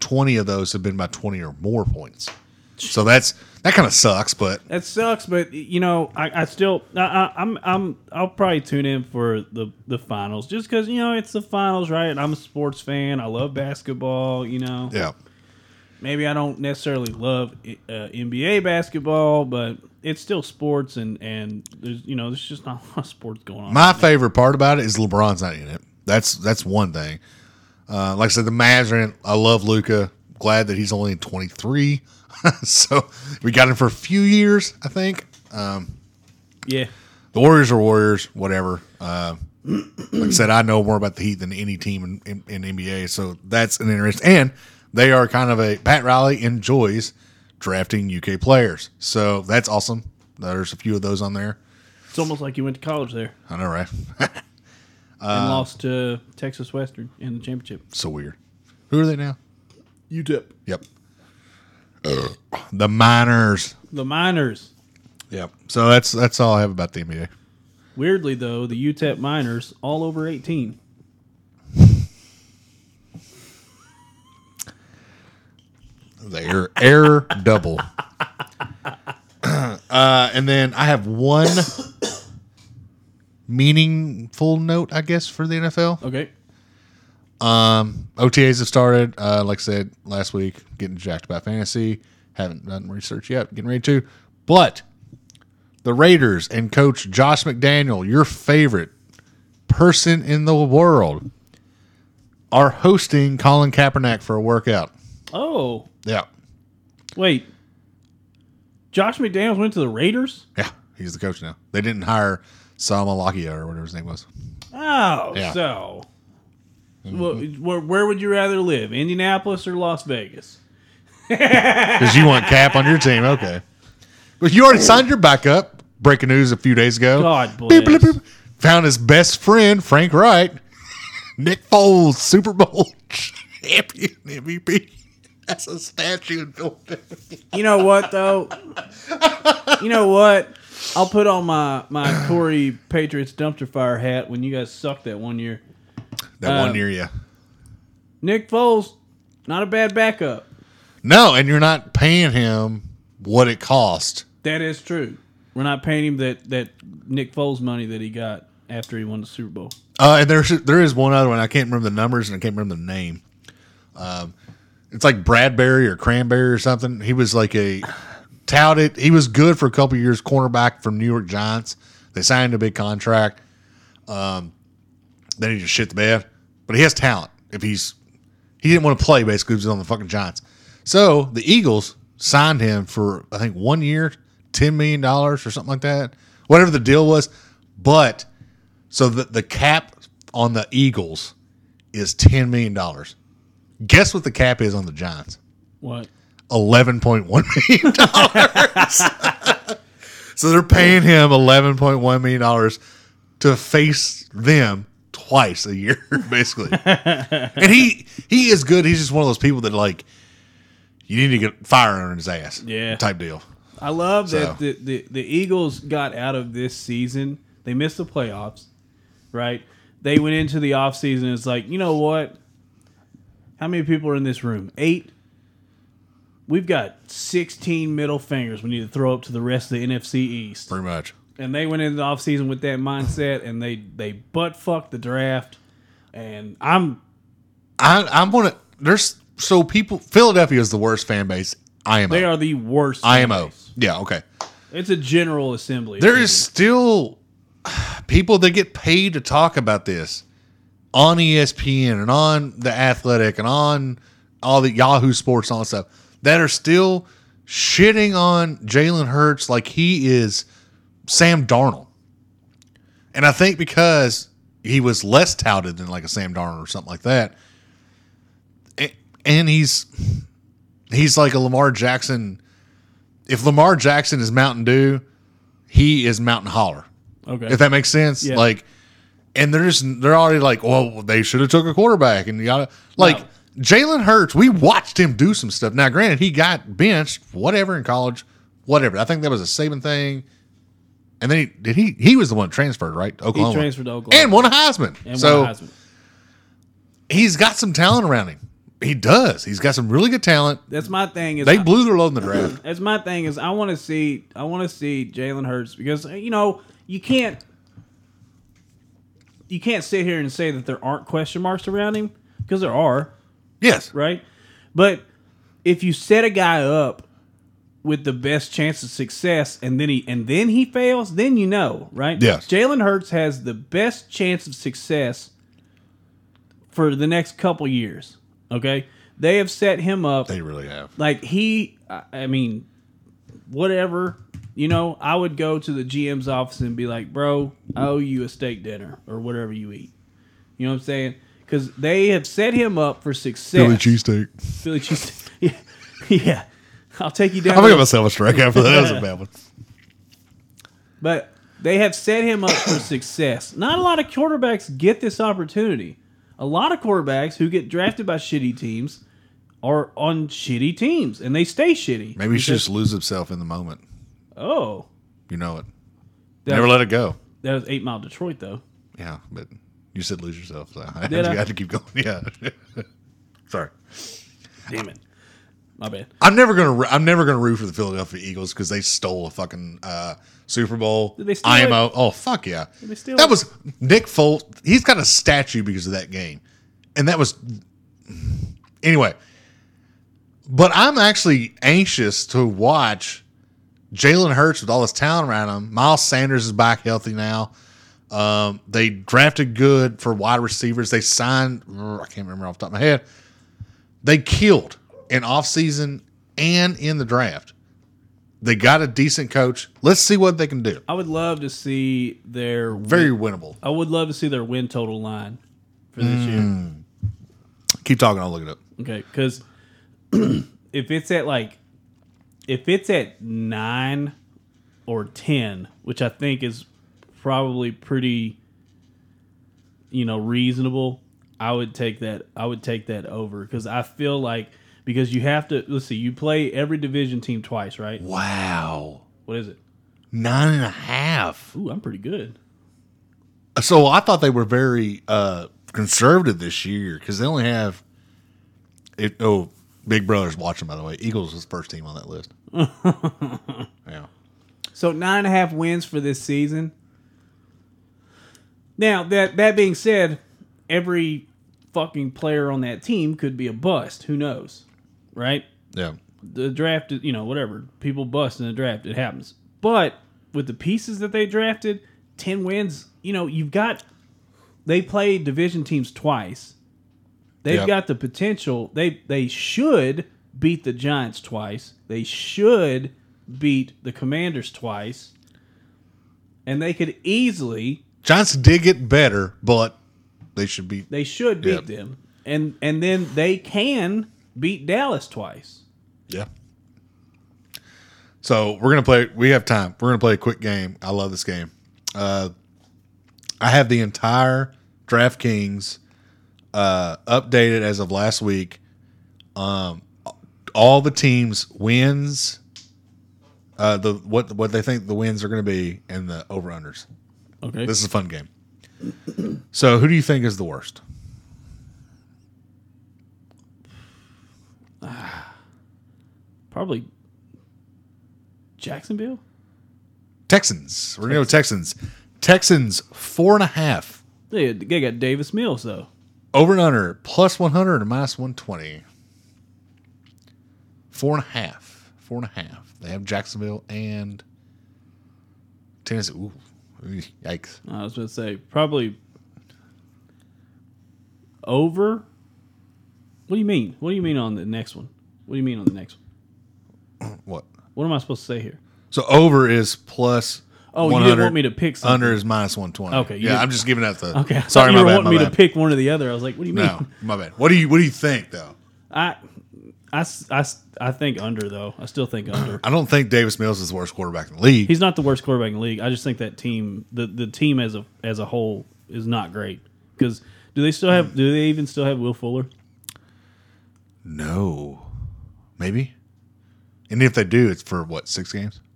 20 of those have been by 20 or more points So that's that kind of sucks, but That sucks, but you know, I, I still, I, I, I'm, I'm, I'll probably tune in for the the finals just because you know it's the finals, right? I'm a sports fan. I love basketball. You know, yeah. maybe I don't necessarily love uh, NBA basketball, but it's still sports, and and there's you know there's just not a lot of sports going on. My favorite part about it is LeBron's not in it. That's that's one thing. Uh, like I said, the Mavs are in. I love Luka. Glad that he's only in 23. so we got him for a few years, I think. Um, yeah, the Warriors are Warriors, whatever. Uh, like I said, I know more about the Heat than any team in, in, in NBA, so that's an interest. And they are kind of a Pat Riley enjoys drafting UK players, so that's awesome. There's a few of those on there. it's almost like you went to college there I know, right? and lost to Texas Western in the championship. so weird. Who are they now? UTEP, Yep. The Miners. the Miners. Yep. So that's that's all I have about the NBA. Weirdly though, the UTEP Miners all over 18. The air air double. uh, and then I have one meaningful note, I guess, for the NFL. Okay. Um, OTAs have started. Uh, like I said last week, getting jacked about fantasy. Haven't done research yet. Getting ready to, but the Raiders and Coach Josh McDaniel, your favorite person in the world, are hosting Colin Kaepernick for a workout. Oh, Yeah, wait. Josh McDaniels went to the Raiders? yeah, he's the coach now. They didn't hire Sam Lakia or whatever his name was. Oh, Yeah. so. Well, where, where would you rather live, Indianapolis or Las Vegas? Because you want Cap on your team, okay? But you already signed your backup. Breaking news a few days ago. God Beep, bless. beep, beep. Found his best friend, Frank Reich. Nick Foles, Super Bowl champion MVP. That's a statue in Philadelphia. You know what though? you know what? I'll put on my my Corey Patriots dumpster fire hat when you guys sucked that one year. That one near you. Nick Foles, not a bad backup. No, and you're not paying him what it cost. That is true. We're not paying him that that Nick Foles money that he got after he won the Super Bowl. Uh, and there's there is one other one. I can't remember the numbers and I can't remember the name. Um, it's like Bradberry or Cranberry or something. He was like a touted. He was good for a couple years, cornerback from New York Giants. They signed a big contract. Um, then he just shit the bed. But he has talent. If he's he didn't want to play basically, he was on the fucking Giants. So the Eagles signed him for I think one year, ten million dollars or something like that. Whatever the deal was. But so the, the cap on the Eagles is ten million dollars. Guess what the cap is on the Giants? What? Eleven point one million dollars. so they're paying him eleven point one million dollars to face them twice a year, basically. and he he is good. He's just one of those people that like you need to get fire under his ass. Yeah. Type deal. I love So. that the, the, the Eagles got out of this season. They missed the playoffs, right? They went into the offseason. It's like, you know what? How many people are in this room? Eight? We've got 16 middle fingers we need to throw up to the rest of the NFC East. Pretty much. And they went into the offseason with that mindset and they, they butt fucked the draft. And I'm I I'm gonna there's so people Philadelphia is the worst fan base. IMO. they are the worst. fan IMO. Yeah, okay. It's a general assembly. There is still people that get paid to talk about this on ESPN and on the Athletic and on all the Yahoo Sports and all that stuff that are still shitting on Jalen Hurts like he is Sam Darnold. And I think because he was less touted than like a Sam Darnold or something like that, and he's he's like a Lamar Jackson. If Lamar Jackson is Mountain Dew, he is Mountain Holler. Okay. If that makes sense, Yeah. like, and they're just they're already like, well, they should have took a quarterback, and you gotta like. Jalen Hurts. We watched him do some stuff. Now, granted, he got benched, whatever in college, whatever. I think that was a Saban thing. And then he did he he was the one transferred right to he transferred to Oklahoma. and won a Heisman. And so won a Heisman. he's got some talent around him. He does. He's got some really good talent. That's my thing. Is They I- blew their load in the draft. That's my thing. Is I want to see I want to see Jalen Hurts because you know you can't you can't sit here and say that there aren't question marks around him because there are Yes. right? But if you set a guy up with the best chance of success and then he and then he fails, then you know, right? Yes. Jalen Hurts has the best chance of success for the next couple years. Okay? They have set him up They really have. like he I- mean whatever you know i would go to the gm's office and be like bro i owe you a steak dinner or whatever you eat you know what i'm saying because they have set him up for success Philly cheesesteak. Philly cheese yeah, yeah i'll take you down I'm gonna give myself a strike after that. That was a bad one. but they have set him up for success not a lot of quarterbacks get this opportunity a lot of quarterbacks who get drafted by shitty teams are on shitty teams and they stay shitty Maybe he should just lose himself in the moment. oh You know it. That- Never let it go. That was Eight Mile Detroit, though. Yeah, but you said lose yourself, so I, had, to, I had to keep going. Yeah. Sorry. Damn it. My bad. I'm never gonna. I'm never gonna root for the Philadelphia Eagles because they stole a fucking uh, Super Bowl. Did they steal IMO. Oh fuck yeah! Did they steal that it? was Nick Foles. He's got a statue because of that game, and that was anyway. But I'm actually anxious to watch Jalen Hurts with all this talent around him. Miles Sanders is back healthy now. Um, they drafted good for wide receivers. They signed. I can't remember off the top of my head. They killed in offseason and in the draft. They got a decent coach. Let's see what they can do. I would love to see their Very winnable. I would love to see their win total line for this Mm. year. Keep talking. I'll look it up. Okay, because if it's at like if it's at nine or ten, which I think is probably pretty, you know, reasonable, I would take that. I would take that over because I feel like because you have to let's see, you play every division team twice, right? Wow. What is it? Nine and a half. Ooh, I'm pretty good. So I thought they were very uh, conservative this year because they only have. It, oh, Big Brother's watching, by the way. Eagles was the first team on that list. yeah. So nine and a half wins for this season. Now that that being said, every fucking player on that team could be a bust. Who knows, right? Yeah. The draft, you know, whatever people bust in the draft, it happens. But with the pieces that they drafted, ten wins. You know, you've got. They played division teams twice. They've Yeah. got the potential. They they should beat the Giants twice. They should beat the Commanders twice. And they could easily Giants did get better, but they should beat they should beat Yep. them. And and then they can beat Dallas twice. Yeah. So we're gonna play. We have time. We're gonna play a quick game. I love this game. Uh, I have the entire DraftKings uh, updated as of last week. Um, all the teams wins. Uh, the what what they think the wins are going to be and the over unders. Okay. This is a fun game. So who do you think is the worst? Probably Jacksonville? Texans. We're gonna go Texans. Texans four and a half. They, they got Davis Mills though. Over and under plus 100 or minus 120. Four and a half. Four and a half. They have Jacksonville and Tennessee. Ooh, yikes. I was going to say probably over. What do you mean? What do you mean on the next one? What do you mean on the next one? What? What am I supposed to say here? So over is plus. Oh, you 100, didn't want me to pick something. Under is minus 120. Okay, Yeah, didn't- I'm just giving that the. Okay. Sorry, you my were bad. wanting My me bad. to pick one or the other. I was like, what do you mean? No, my bad. What do you What do you think though? I, I, I, I think under though. I still think under. I don't think Davis Mills is the worst quarterback in the league. He's not the worst quarterback in the league. I just think that team, the the team as a as a whole, is not great. Because do they still have? Do they even still have Will Fuller? no, maybe. And if they do, it's for what six games?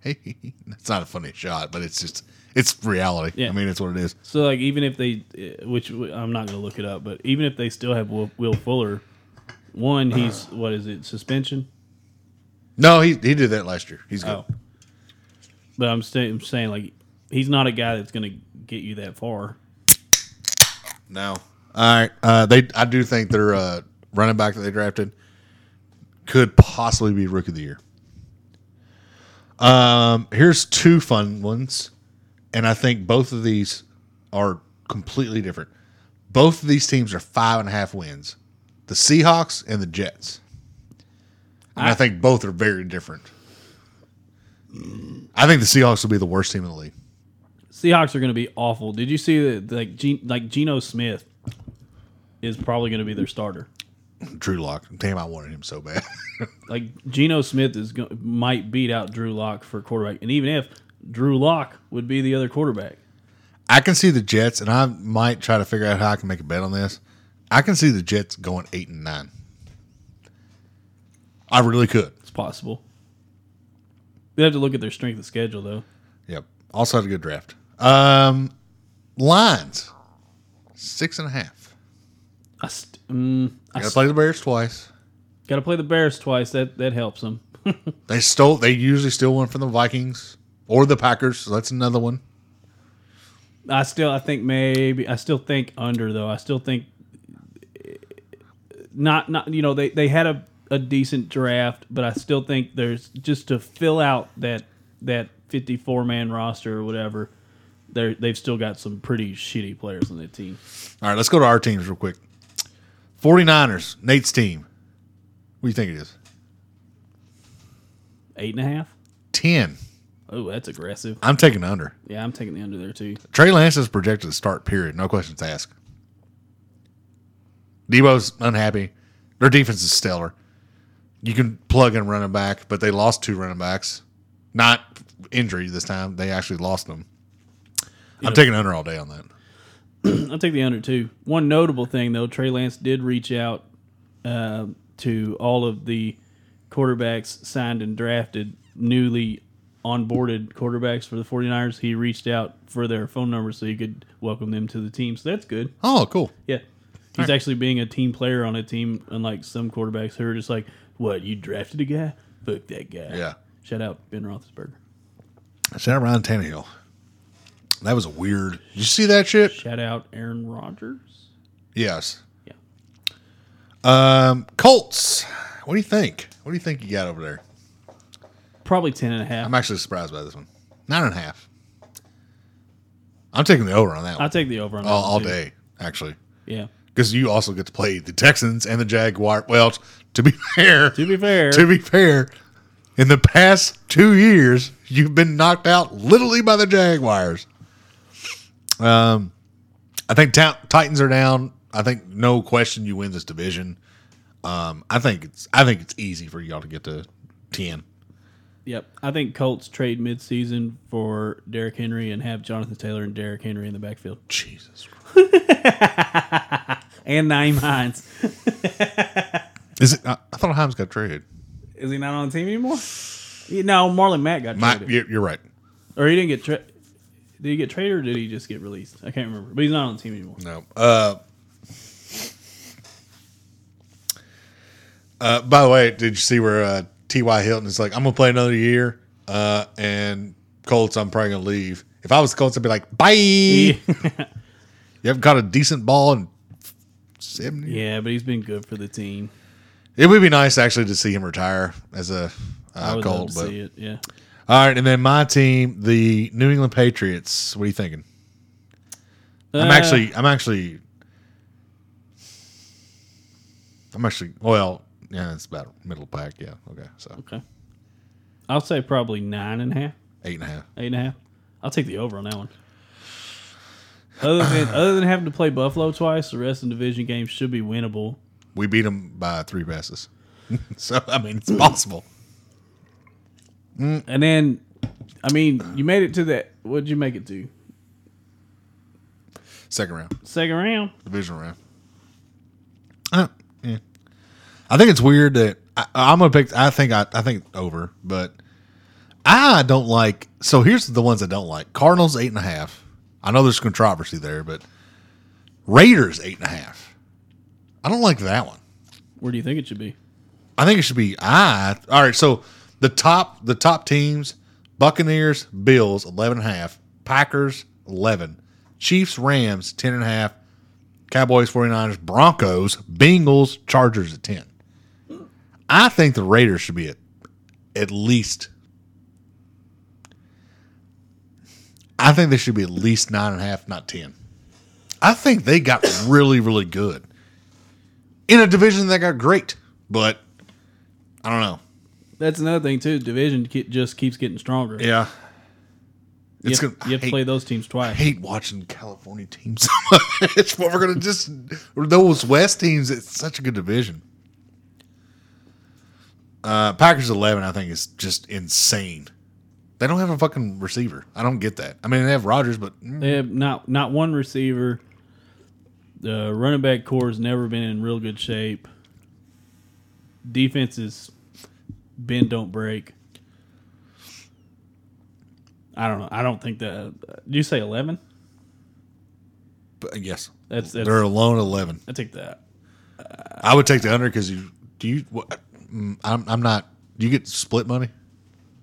Hey, that's not a funny shot, but it's just it's reality. Yeah. I mean, it's what it is. So like even if they, uh, which I'm not going to look it up, but even if they still have Will, Will Fuller, One, he's what is it? Suspension. No, he he did that last year. He's good. Oh, but I'm, sta- I'm saying like he's not a guy that's going to get you that far. No. All right. Uh, they I do think their uh, running back that they drafted could possibly be rookie of the year. Um, here's two fun ones, and I think both of these are completely different. Both of these teams are five and a half wins. The Seahawks and the Jets. And I, I- think both are very different. I think the Seahawks will be the worst team in the league. Seahawks are going to be awful. Did you see that? Like, like Geno Smith is probably going to be their starter. Drew Lock. Damn, I wanted him so bad. Like Geno Smith is go- might beat out Drew Lock for quarterback, and even if Drew Lock would be the other quarterback, I can see the Jets, and I might try to figure out how I can make a bet on this. I can see the Jets going eight and nine. I really could. it's possible. They have to look at their strength of schedule, though. Yep. Also had a good draft. Um, lines six and a half. I st- mm, Got to play the Bears twice. got to play the Bears twice. That that helps them. They stole. They usually steal one from the Vikings or the Packers. So that's another one. I still, I think maybe, I still think under though. I still think not, not. You know, they they had a a decent draft, but I still think there's just to fill out that that 54 man roster or whatever. They they've still got some pretty shitty players on that team. All right, let's go to our teams real quick. 49ers, Nate's team. What do you think it is? Eight and a half. Ten. Oh, that's aggressive. I'm taking the under. Yeah, I'm taking the under there too. Trey Lance is projected to start, period. No questions asked. Debo's unhappy. Their defense is stellar. You can plug in running back, but they lost two running backs. Not injury this time. They actually lost them. I'm taking under all day on that. I'll take the under too. One notable thing though, Trey Lance did reach out uh, to all of the quarterbacks signed and drafted, newly onboarded quarterbacks for the 49ers. He reached out for their phone number so he could welcome them to the team. So that's good. Oh, cool. Yeah. He's actually being a team player on a team, unlike some quarterbacks who are just like, what, you drafted a guy? Fuck that guy. Yeah. Shout out Ben Roethlisberger. Shout out Ryan Tannehill. That was a weird. Did you see that shit? Shout out Aaron Rodgers. Yes. Yeah. Um, Colts. What do you think? What do you think you got over there? Probably 10 and a half. I'm actually surprised by this one. Nine and a half. I'm taking the over on that I'll take the over on that all, one, all day, actually, Yeah. because you also get to play the Texans and the Jaguar. Well, to be fair, To be fair, to be fair, in the past two years, you've been knocked out literally by the Jaguars. Um, I think Ta- Titans are down. I think no question you win this division. Um, I think it's I think it's easy for y'all to get to ten. Yep. I think Colts trade midseason for Derrick Henry and have Jonathan Taylor and Derrick Henry in the backfield. Jesus, And Nyheim Hines. is it? I, I thought Hines got traded. Is he not on the team anymore? No, Marlon Mack got My, traded. you're right. Or he didn't get traded. Did he get traded or did he just get released? I can't remember. But he's not on the team anymore. No. Uh, uh, by the way, did you see where uh, T.Y. Hilton is like, I'm going to play another year, uh, and Colts, I'm probably going to leave. If I was Colts, I'd be like, bye. You haven't caught a decent ball in seven years. yeah, but he's been good for the team. It would be nice actually to see him retire as a uh, would love Colt. to But see it. Yeah. All right, and then my team, the New England Patriots. What are you thinking? I'm Uh, actually, I'm actually, I'm actually. Well, yeah, it's about middle pack. Yeah, okay, so Okay. I'll say probably nine and a half, eight and a half. eight and a half. I'll take the over on that one. Other than other than having to play Buffalo twice, the rest of the division games should be winnable. We beat them by three passes, so I mean it's possible. And then, I mean, you made it to that. What did you make it to? Second round, Second round. division round. Uh, yeah. I think it's weird that I, I'm gonna pick. I think I, I think over, but I don't like. So here's the ones I don't like: Cardinals eight and a half. I know there's controversy there, but Raiders eight and a half. I don't like that one. Where do you think it should be? I think it should be I. All right, so the top the top teams: Buccaneers, Bills, eleven and a half, Packers, eleven, Chiefs, Rams, ten and a half, Cowboys, 49ers, Broncos, Bengals, Chargers at ten. I think the Raiders should be at at least. I think they should be at least nine and a half, not ten. I think they got really, really good in a division that got great, but I don't know. That's another thing too. Division ke- just keeps getting stronger. Yeah, you it's have, gonna. you have I to play those teams I twice. hate watching California teams so much. but we're gonna just those West teams. It's such a good division. Uh, Packers eleven, I think, is just insane. They don't have a fucking receiver. I don't get that. I mean, they have Rodgers, but mm, They have not not one receiver. The running back core has never been in real good shape. Defense is bend don't break. I don't know. I don't think that. Do you say eleven? but yes, That's, that's they're alone eleven. I take that. I would take the under because you do you. What, mm, I'm I'm not. Do you get split money?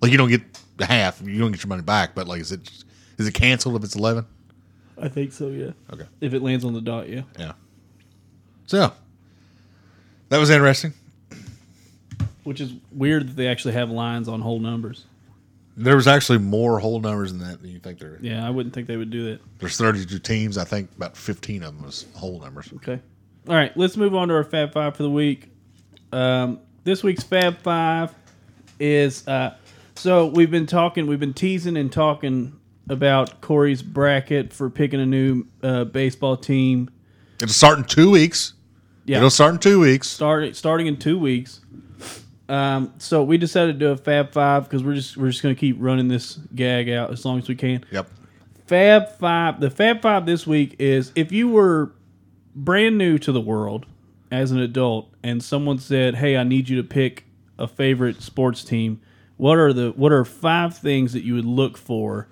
Like you don't get half. You don't get your money back. But like, is it is it canceled if it's eleven? I think so. Yeah. Okay. If it lands on the dot, yeah. Yeah. So that was interesting. Which is weird that they actually have lines on whole numbers. There was actually more whole numbers than that than you think there. Yeah, I wouldn't think they would do that. There's 32 teams. I think about 15 of them was whole numbers. Okay. All right, let's move on to our Fab Five for the week. Um, this week's Fab Five is uh, so we've been talking, we've been teasing and talking about Corey's bracket for picking a new uh, baseball team. It'll start in two weeks. Yeah, It'll start in two weeks. start starting in two weeks. Um, so we decided to do a Fab Five because we're just we're just gonna keep running this gag out as long as we can. Yep. Fab Five. The Fab Five this week is if you were brand new to the world as an adult and someone said, "Hey, I need you to pick a favorite sports team." What are the what are five things that you would look for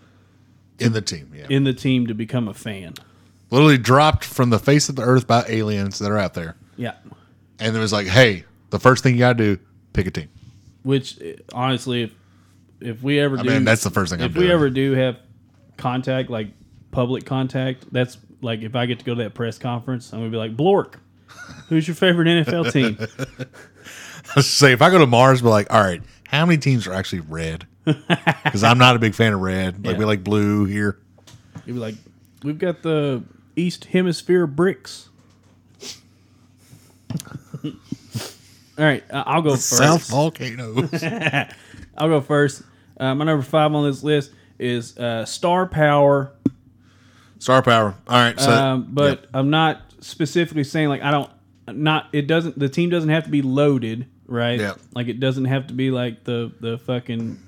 In the team. Yeah. in the team to become a fan? Literally dropped from the face of the earth by aliens that are out there. Yeah. And it was like, hey, the first thing you got to do, pick a team. Which honestly, if if we ever I do, mean, that's the first thing I'm if we doing. ever do have contact, like public contact, that's like if I get to go to that press conference, I'm gonna be like, Blork, who's your favorite NFL team? Let's say if I go to Mars, be like, all right, how many teams are actually red? Because I'm not a big fan of red. Like Yeah. we like blue here. You'd be like, we've got the East Hemisphere bricks. All right, uh, I'll go first. South volcanoes. I'll go first. Uh, my number five on this list is uh, Star Power, Star power. All right. So um, but yep. I'm not specifically saying like I don't not it doesn't the team doesn't have to be loaded right Yeah. like it doesn't have to be like the the fucking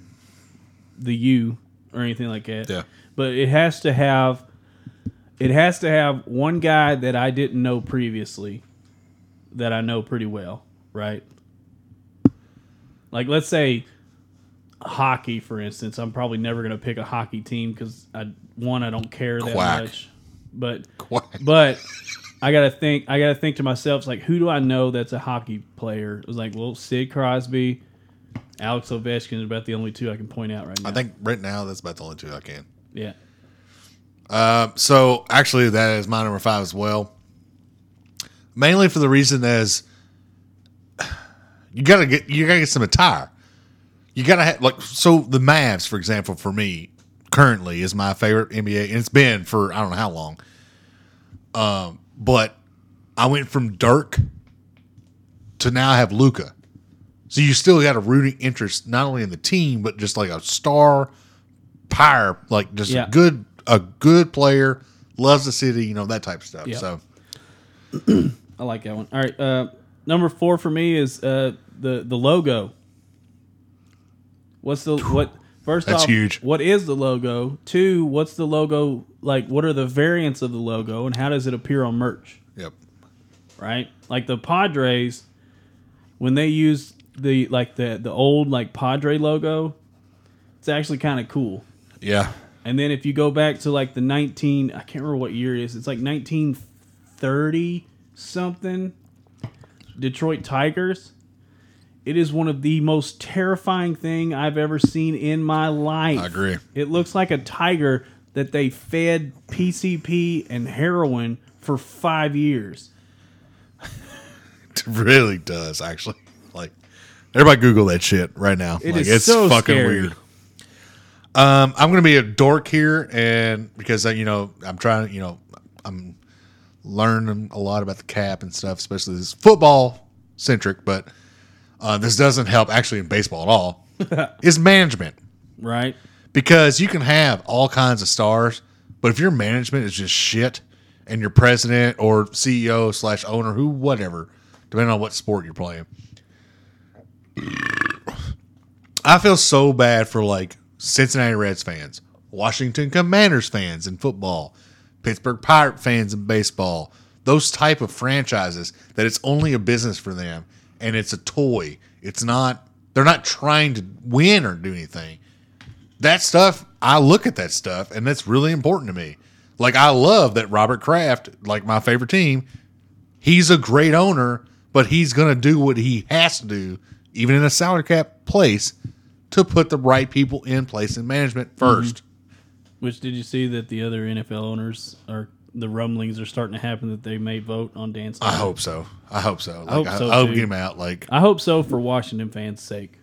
the U or anything like that Yeah. but it has to have it has to have one guy that I didn't know previously that I know pretty well right like let's say hockey for instance I'm probably never going to pick a hockey team because I one I don't care that Quack. much but Quack. but I gotta think. I gotta think to myself, it's like, who do I know that's a hockey player? It was like, well, Sid Crosby, Alex Ovechkin is about the only two I can point out right now. I think right now that's about the only two I can. yeah, Uh, so actually, that is my number five as well. Mainly for the reason as you gotta get you gotta get some attire. You gotta have like so the Mavs, for example, for me currently is my favorite NBA, and it's been for I don't know how long. Um, but I went from Dirk to now I have Luka. So you still got a rooting interest not only in the team but just like a star power, like just Yeah. a good a good player, loves the city, you know that type of stuff. Yeah. So I like that one. All right, uh, number four for me is uh, the the logo. What's the what? First That's off, huge. what is the logo? Two, what's the logo like? What are the variants of the logo, and how does it appear on merch? yep, right? Like the Padres, when they use the like the the old like Padre logo, it's actually kind of cool. yeah, And then if you go back to like the nineteen, I can't remember what year it is. It's like nineteen thirty something. Detroit Tigers, it is one of the most terrifying thing I've ever seen in my life. I agree. It looks like a tiger that they fed PCP and heroin for five years. It really does, actually. Like, everybody Google that shit right now. It like, is it's so fucking scary. weird. Um, I'm gonna be a dork here, and because uh, you know I'm trying, you know, I'm learning a lot about the cap and stuff, especially this football centric, but uh, this doesn't help actually in baseball at all. is management Right? because you can have all kinds of stars, but if your management is just shit, and your president or CEO slash owner, who whatever, depending on what sport you're playing, I feel so bad for like Cincinnati Reds fans, Washington Commanders fans in football, Pittsburgh Pirate fans in baseball, those type of franchises that it's only a business for them and it's a toy. It's not they're not trying to win or do anything. That stuff, I look at that stuff and that's really important to me. Like I love that Robert Kraft, like my favorite team, he's a great owner, but he's going to do what he has to do, even in a salary cap place, to put the right people in place in management 1st mm-hmm. Which did you see that the other NFL owners are the rumblings are starting to happen that they may vote on Dan I hope so. I hope so. Like, I hope so, I hope get him out. Like I hope so for Washington fans' sake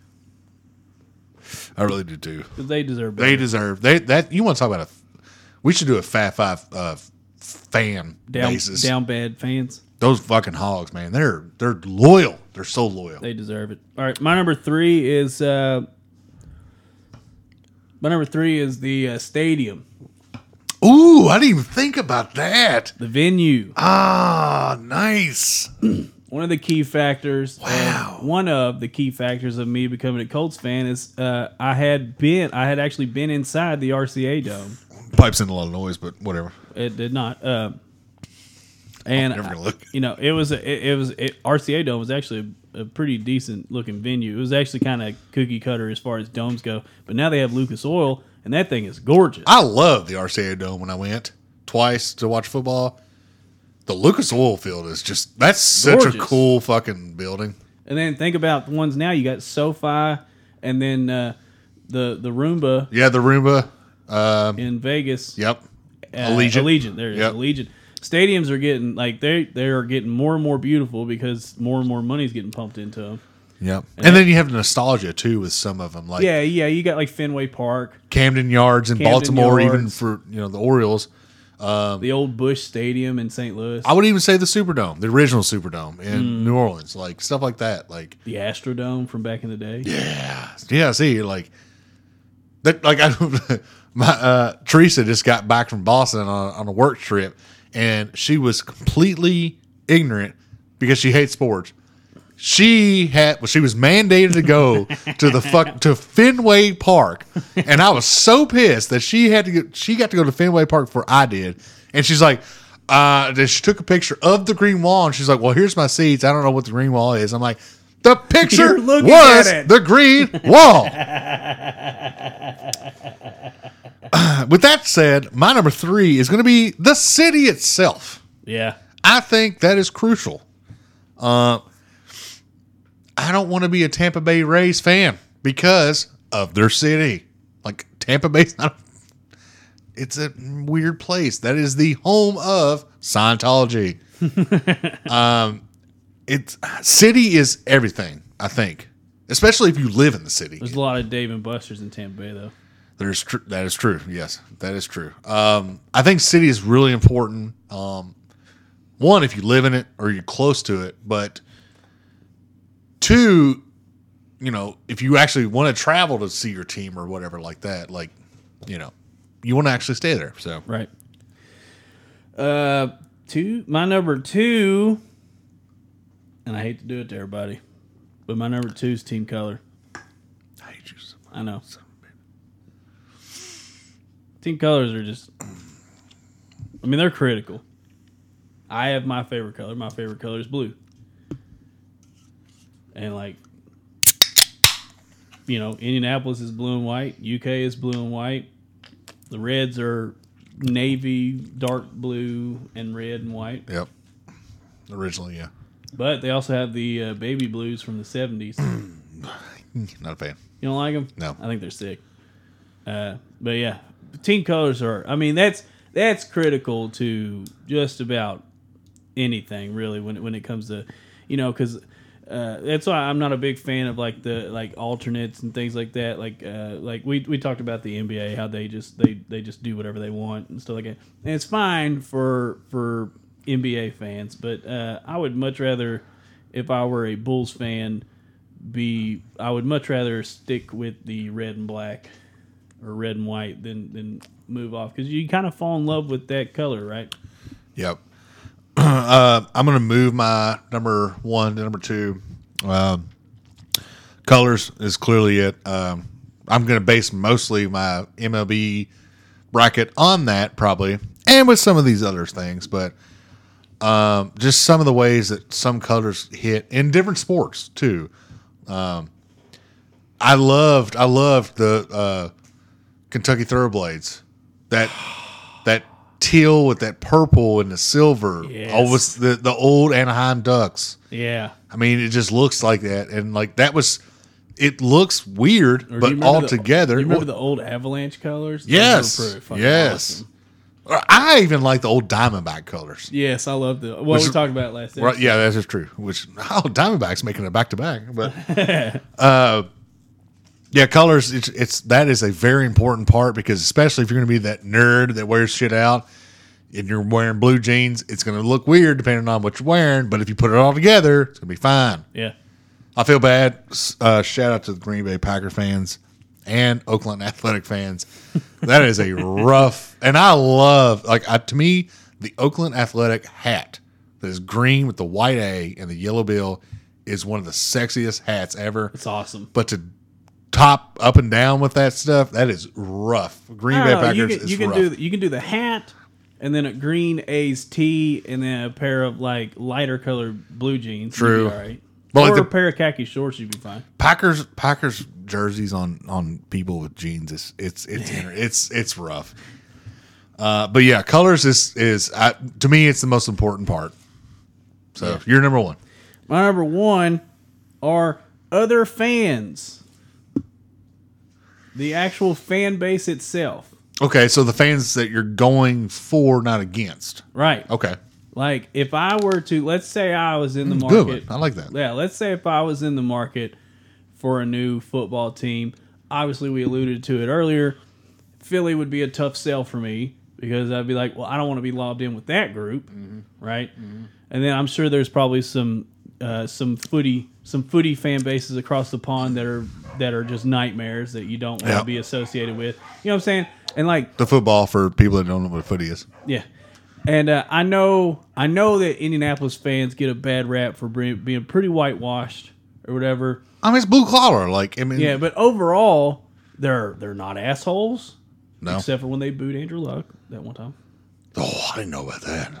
I really do too. they deserve better. They deserve they that. You want to talk about a? We should do a Fat Five uh, fan down basis. down bad fans. Those fucking hogs, man. They're they're loyal. They're so loyal. They deserve it. All right, my number three is uh, my number three is the uh, stadium, Ooh, I didn't even think about that. the venue. Ah, nice. One of the key factors, Wow. one of the key factors of me becoming a Colts fan is uh, I had been, I had actually been inside the RCA Dome. Pipes in a lot of noise, but whatever. It did not. Um, and Never gonna look. you know, it was a, it, it was it, RCA Dome was actually a, a pretty decent looking venue. It was actually kind of cookie cutter as far as domes go. But now they have Lucas Oil, and that thing is gorgeous. I love the RCA Dome when I went twice to watch football. The Lucas Oil Field is just that's such a cool fucking building. And then think about the ones now. You got SoFi, and then uh, the the Roomba Yeah, the Roomba. Um, in Vegas. yep. uh, Allegiant. Allegiant. There it is. Yep. Allegiant. Stadiums are getting like they they are getting more and more beautiful because more and more money is getting pumped into them. Yep. And then you have nostalgia too with some of them, like Yeah, yeah. You got like Fenway Park, Camden Yards in Camden Baltimore, even for you know the Orioles. the old Busch Stadium in St. Louis, I would even say the Superdome, the original Superdome in Mm. New Orleans, like stuff like that. Like the Astrodome from back in the day. yeah, yeah. See, like that. Like I, my uh, Teresa just got back from Boston on, on a work trip, and she was completely ignorant because she hates sports. She had well, she was mandated to go to the fuck to Fenway Park, and I was so pissed that she had to get she got to go to Fenway Park before I did, and she's like, uh, she took a picture of the green wall, and she's like, well, here's my seats. I don't know what the green wall is. I'm like, the picture was the green wall. With that said, my number three is going to be the city itself. Yeah, I think that is crucial. Uh, I don't want to be a Tampa Bay Rays fan because of their city. Like Tampa Bay's not. It's a weird place. That is the home of Scientology. um, it's city is everything. I think, especially if you live in the city. there's a lot of Dave and Buster's in Tampa Bay though. There's tr- that is true. Yes, that is true. Um, I think city is really important. Um, one, if you live in it or you're close to it, but two, you know, if you actually want to travel to see your team or whatever like that, like, you know, you want to actually stay there. So Right. Uh, two. My number two, and I hate to do it to everybody, but my number two is team color. I hate you so much. I know. Team colors are just. I mean, they're critical. I have my favorite color. My favorite color is blue. And like, you know, Indianapolis is blue and white. UK is blue and white. The Reds are navy, dark blue, and red and white. Yep. Originally, yeah. But they also have the uh, baby blues from the seventies. Not a fan. You don't like them? No. I think they're sick. Uh, but yeah, team colors are. I mean, that's that's critical to just about anything really when when it comes to, you know, because uh, that's why I'm not a big fan of like the like alternates and things like that. Like uh, like we, we talked about the NBA how they just they they just do whatever they want and stuff like that. And it's fine for for NBA fans, but uh, I would much rather if I were a Bulls fan be I would much rather stick with the red and black or red and white than than move off because you kind of fall in love with that color, right? Yep. Uh, I'm going to move my number one to number two. Um, colors is clearly it. Um, I'm going to base mostly my MLB bracket on that, probably, and with some of these other things, but um, just some of the ways that some colors hit in different sports too. Um, I loved, I loved the uh, Kentucky Thoroughblades. That that teal with that purple and the silver. Yes. Always the the old Anaheim Ducks. Yeah. I mean, it just looks like that, and like that was. It looks weird, Or but all the- together, you remember the old Avalanche colors? Yes, were pretty fucking yes. awesome. I even like the old Diamondback colors. Yes, I love the. Well, Which- we talked about last. Right, yeah, that is just true. Which oh, Diamondbacks making it back to back, but uh, yeah, colors. It's it's that is a very important part because especially if you're going to be that nerd that wears shit out and you're wearing blue jeans, it's going to look weird depending on what you're wearing. But if you put it all together, it's going to be fine. Yeah. I feel bad. Uh, shout out to the Green Bay Packer fans and Oakland Athletic fans. That is a rough, and I love like I, to me the Oakland Athletic hat that is green with the white A and the yellow bill is one of the sexiest hats ever. It's awesome. But to top up and down with that stuff, that is rough. Green Bay Packers you can, is you can do you can do the hat and then a green A's tee and then a pair of like lighter colored blue jeans. True. all right. Well, like or the- a pair of khaki shorts, you'd be fine. Packers Packers jerseys on on people with jeans is it's it's inter- it's it's rough. Uh, but yeah, colors is is uh, to me it's the most important part. So you're number one. My number one are other fans. The actual fan base itself. Okay, so the fans that you're going for, not against. Right. Okay, Like if I were to let's say I was in the mm, market. one. I like that. Yeah, let's say if I was in the market for a new football team, obviously we alluded to it earlier. Philly would be a tough sell for me because I'd be like, well, I don't want to be lobbed in with that group, mm-hmm. right? Mm-hmm. And then I'm sure there's probably some uh, some footy some footy fan bases across the pond that are that are just nightmares that you don't want to Yep. be associated with. You know what I'm saying? And like The football for people that don't know what footy is. yeah, and uh, I know I know that Indianapolis fans get a bad rap for being, being pretty whitewashed or whatever. I mean, it's blue collar. Like I mean, Yeah, but overall, they're they're not assholes. no. Except for when they booed Andrew Luck that one time. oh, I didn't know about that.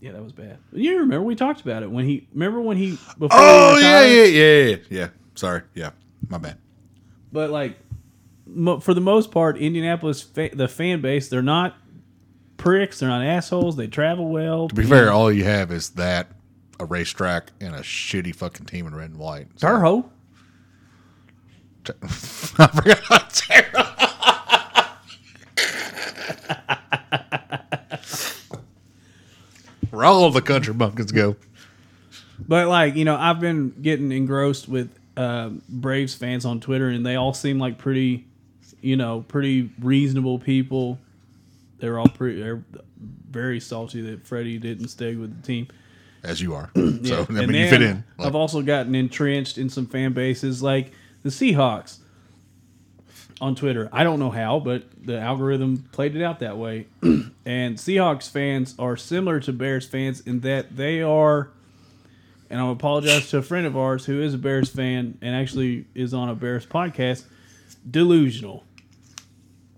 Yeah, that was bad. You remember we talked about it when he remember when he before Oh he yeah, retired? yeah, yeah, yeah, yeah. Sorry, yeah, my bad. But like mo- for the most part, Indianapolis fa- the fan base they're not pricks. They're not assholes. They travel well. To be fair, all you have is that a racetrack and a shitty fucking team in red and white. So- Turho. I forgot about. Where all of the country bumpkins go. But like you know, I've been getting engrossed with uh, Braves fans on Twitter, and they all seem like pretty, you know, pretty reasonable people. They're all pretty. They're very salty that Freddie didn't stay with the team. As you are. So, I mean, And you fit in. Like, I've also gotten entrenched in some fan bases like the Seahawks on Twitter. I don't know how, but the algorithm played it out that way. and Seahawks fans are similar to Bears fans in that they are, and I apologize to a friend of ours who is a Bears fan and actually is on a Bears podcast, delusional.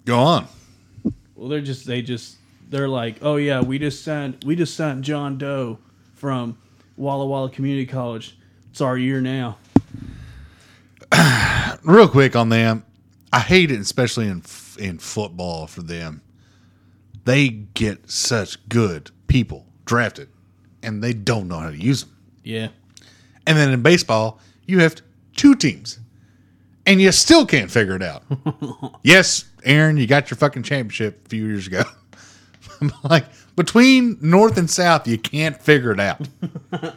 go on. Well, they're just they just they're like, oh yeah, we just signed we just signed John Doe from Walla Walla Community College. It's our year now. Real quick on them. I hate it, especially in in football for them. They get such good people drafted, and they don't know how to use them. Yeah, And then in baseball, you have two teams. And you still can't figure it out. yes, Aaron, you got your fucking championship a few years ago. I'm like, between North and South, you can't figure it out.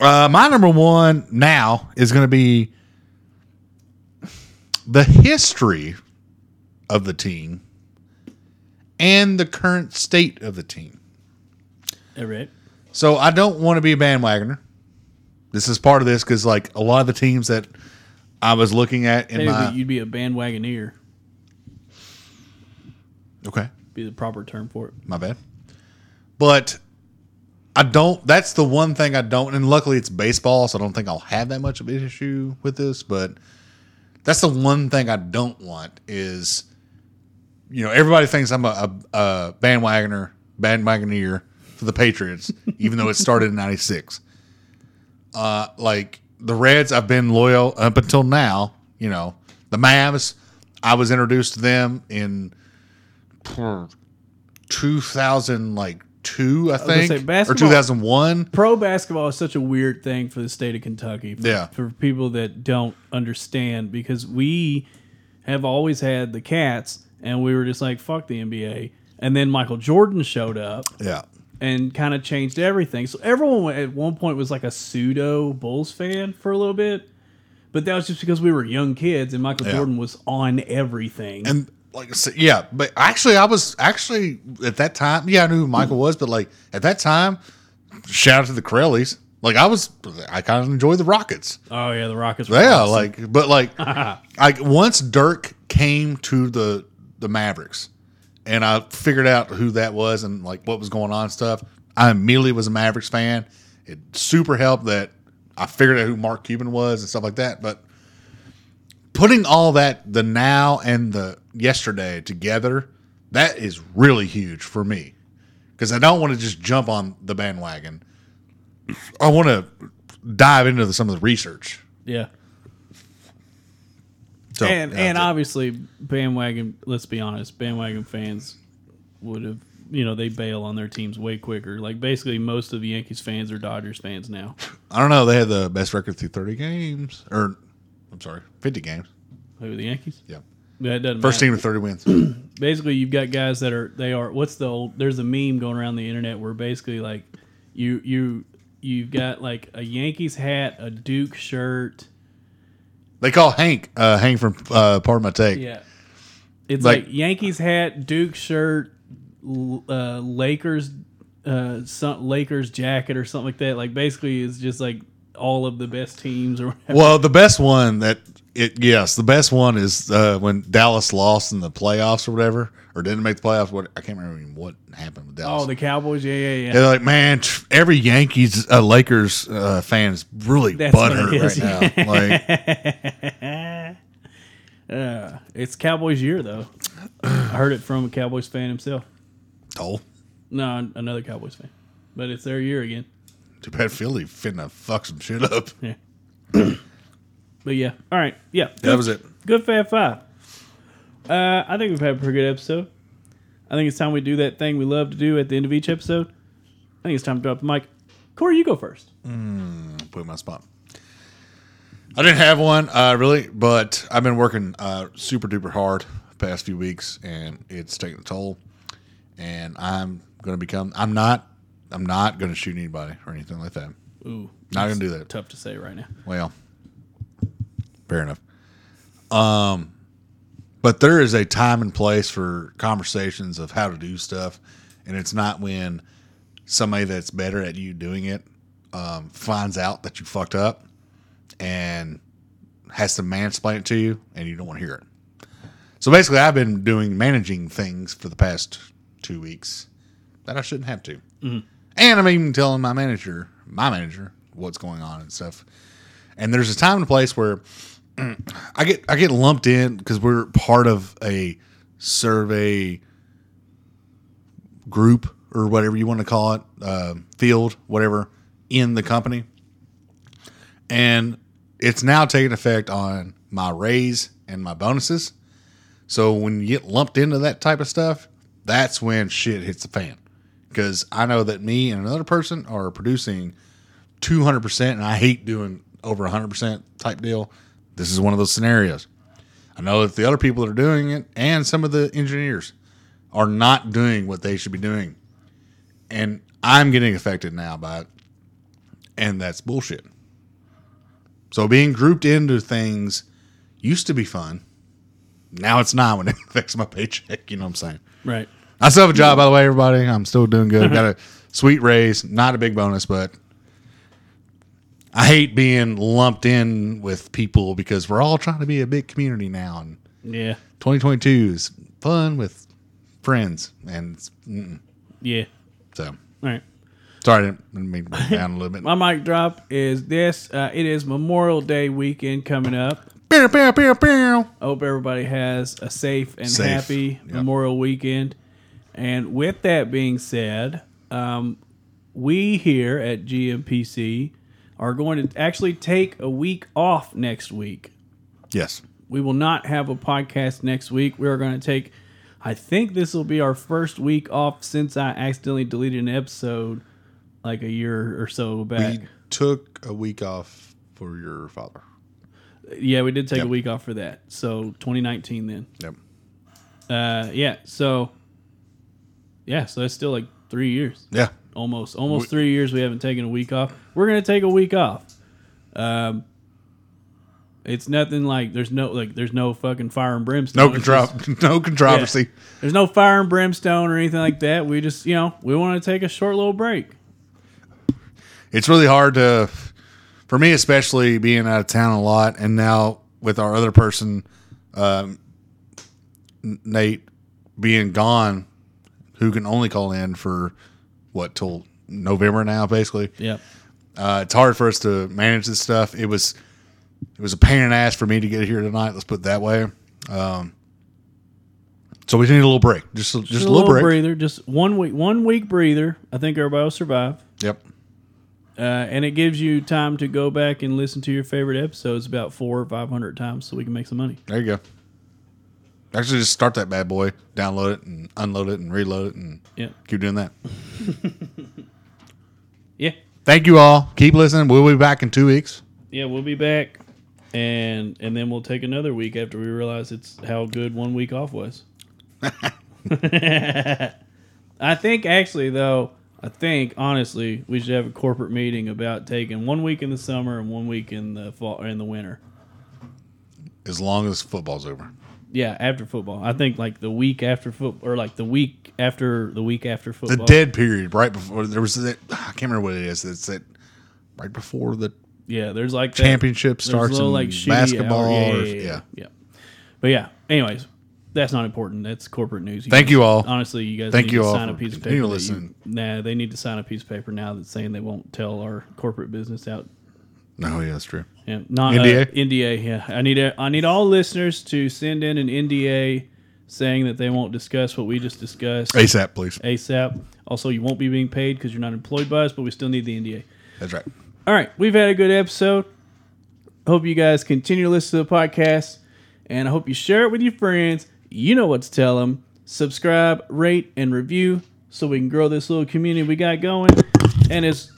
uh, my number one now is going to be the history of the team and the current state of the team. All right. So I don't want to be a bandwagoner. This is part of this because, like, a lot of the teams that I was looking at in my you'd be a bandwagoneer. okay, Be the proper term for it. my bad. But I don't. That's the one thing I don't. And luckily, it's baseball, so I don't think I'll have that much of an issue with this. But that's the one thing I don't want is, you know, everybody thinks I'm a, a, a bandwagoner, bandwagoneer for the Patriots, even though it started in '96. Uh, like the Reds, I've been loyal up until now. You know, the Mavs, I was introduced to them in 2000 like two, I think, say, or 2001. Pro basketball is such a weird thing for the state of Kentucky. For, Yeah. For people that don't understand, because we have always had the Cats, and we were just like, fuck the NBA. And then Michael Jordan showed up Yeah, and kind of changed everything. So everyone at one point was like a pseudo Bulls fan for a little bit. But that was just because we were young kids and Michael Yeah. Jordan was on everything. and like I said, yeah, but actually, I was actually at that time. Yeah, I knew who Michael was, but like at that time, shout out to the Corellis. Like I was, I kind of enjoyed the Rockets. oh yeah, the Rockets. Were Yeah, awesome. like but like like once Dirk came to the the Mavericks and I figured out who that was and like what was going on and stuff, I immediately was a Mavericks fan. It super helped that I figured out who Mark Cuban was and stuff like that. But putting all that the now and the yesterday together, that is really huge for me. Because I don't want to just jump on the bandwagon. I want to dive into the, some of the research. yeah. So, and yeah, and obviously bandwagon. Let's be honest, bandwagon fans would have you know they bail on their teams way quicker. Like basically, most of the Yankees fans are Dodgers fans now. I don't know. They had the best record through 30 games, or I'm sorry, 50 games. Who the Yankees? Yeah, That doesn't first matter. team to 30 wins. Basically, you've got guys that are they are. What's the old? There's a meme going around the internet where basically like you you you've got like a Yankees hat, a Duke shirt. They call Hank uh, Hank from uh, Pardon My Take. Yeah, it's Like- like, Yankees hat, Duke shirt, uh, Lakers, uh, some, Lakers jacket or something like that. Like basically, it's just like all of the best teams or whatever. Well, the best one that it yes, the best one is uh, when Dallas lost in the playoffs or whatever, or didn't make the playoffs. What I can't remember what happened with Dallas. Oh, the Cowboys, yeah, yeah, yeah. They're like, man, every Yankees uh, Lakers uh, fan is really That's what it butthurt is. right now. Like, Uh, it's Cowboys year though. I heard it from a Cowboys fan himself. oh, No, another Cowboys fan, but it's their year again. Too bad Philly finna fuck some shit up. Yeah. but yeah, all right, yeah. That was it. Good Fab Five. Uh, I think we've had a pretty good episode. I think it's time we do that thing we love to do at the end of each episode. I think it's time to drop the mic. Corey, you go first. put in my spot. I didn't have one uh, really, but I've been working uh, super duper hard the past few weeks, and it's taking a toll. And I'm going to become. I'm not. I'm not going to shoot anybody or anything like that. Ooh, Not going to do that. tough to say right now. Well, fair enough. Um, but there is a time and place for conversations of how to do stuff, and it's not when somebody that's better at you doing it um, finds out that you fucked up and has to mansplain it to you, and you don't want to hear it. So basically, I've been doing managing things for the past two weeks that I shouldn't have to, and I'm even telling my manager, my manager, what's going on and stuff. And there's a time and place where I get I get lumped in because we're part of a survey group or whatever you want to call it, uh, field, whatever, in the company, and it's now taking effect on my raise and my bonuses. So when you get lumped into that type of stuff, that's when shit hits the fan. Because I know that me and another person are producing two hundred percent, and I hate doing over hundred percent type deal. This is one of those scenarios. I know that the other people that are doing it, and some of the engineers, are not doing what they should be doing, and I'm getting affected now by it, and that's bullshit. So being grouped into things used to be fun. Now it's not when it affects my paycheck. You know what I'm saying? Right. I still have a job, by the way, everybody. I'm still doing good. Got a sweet raise, not a big bonus, but I hate being lumped in with people because we're all trying to be a big community now. And Yeah. 2022 is fun with friends, and Yeah. so All right. sorry, I didn't didn't mean to bring down a little bit. My mic drop is this. Uh, it is Memorial Day weekend coming up. Pew, pew, pew, pew. I hope everybody has a safe and Safe. happy Yep. Memorial weekend. And with that being said, um, we here at GMPC are going to actually take a week off next week. Yes, We will not have a podcast next week. We are going to take, I think this will be our first week off since I accidentally deleted an episode like a year or so back. we took a week off for your father. yeah, we did take Yep. a week off for that. So 2019 then. Yep. Uh, yeah. So, yeah. So that's still like three years, Yeah. almost, almost We- three years. We haven't taken a week off. We're gonna take a week off. Um, it's nothing like there's no like there's no fucking fire and brimstone. No contro- no controversy. There's no fire and brimstone or anything like that. We just you know we want to take a short little break. it's really hard to for me especially being out of town a lot and now with our other person um, nate being gone who can only call in for what till november now basically Yep. uh, it's hard for us to manage this stuff it was it was a pain in the ass for me to get here tonight let's put it that way um, so we need a little break just, a- just, Just a little, break breather. Just one week. One week breather. I think everybody will survive. yep Uh, and it gives you time to go back and listen to your favorite episodes about four or five hundred times, so we can make some money. There you go. Actually, just start that bad boy, download it, and unload it, and reload it, and Yeah, keep doing that. yeah, Thank you all. Keep listening. We'll be back in two weeks. yeah. We'll be back, and and then we'll take another week after we realize it's how good one week off was. I think actually though, I think honestly we should have a corporate meeting about taking one week in the summer and one week in the fall in the winter. As long as football's over. Yeah, after football. I think like the week after football, or like the week after the week after football. The dead period, right before there was that. I can't remember what it is. It's that right before the Yeah, there's like that- championship starts little, like, basketball. hour- yeah, or, yeah, yeah, yeah. yeah. But yeah, anyways, that's not important. That's corporate news. Thank guys- you all. Honestly, you guys Thank need you to all sign a piece of paper. you- listening. nah, they need to sign a piece of paper now that's saying they won't tell our corporate business out. No, yeah, that's true. Yeah, not NDA? Uh, NDA. Yeah, I need a, I need all listeners to send in an NDA saying that they won't discuss what we just discussed. ASAP, please. ASAP. Also, you won't be being paid because you're not employed by us, but we still need the NDA. That's right. All right, we've had a good episode. Hope you guys continue to listen to the podcast, and I hope you share it with your friends. You know what to tell them. Subscribe, rate, and review so we can grow this little community we got going. And it's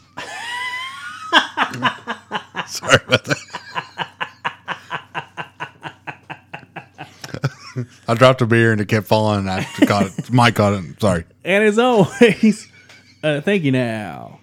Sorry about that. I dropped a beer and it kept falling. And I caught it. Mike caught it. Sorry. and as always, uh, thank you now.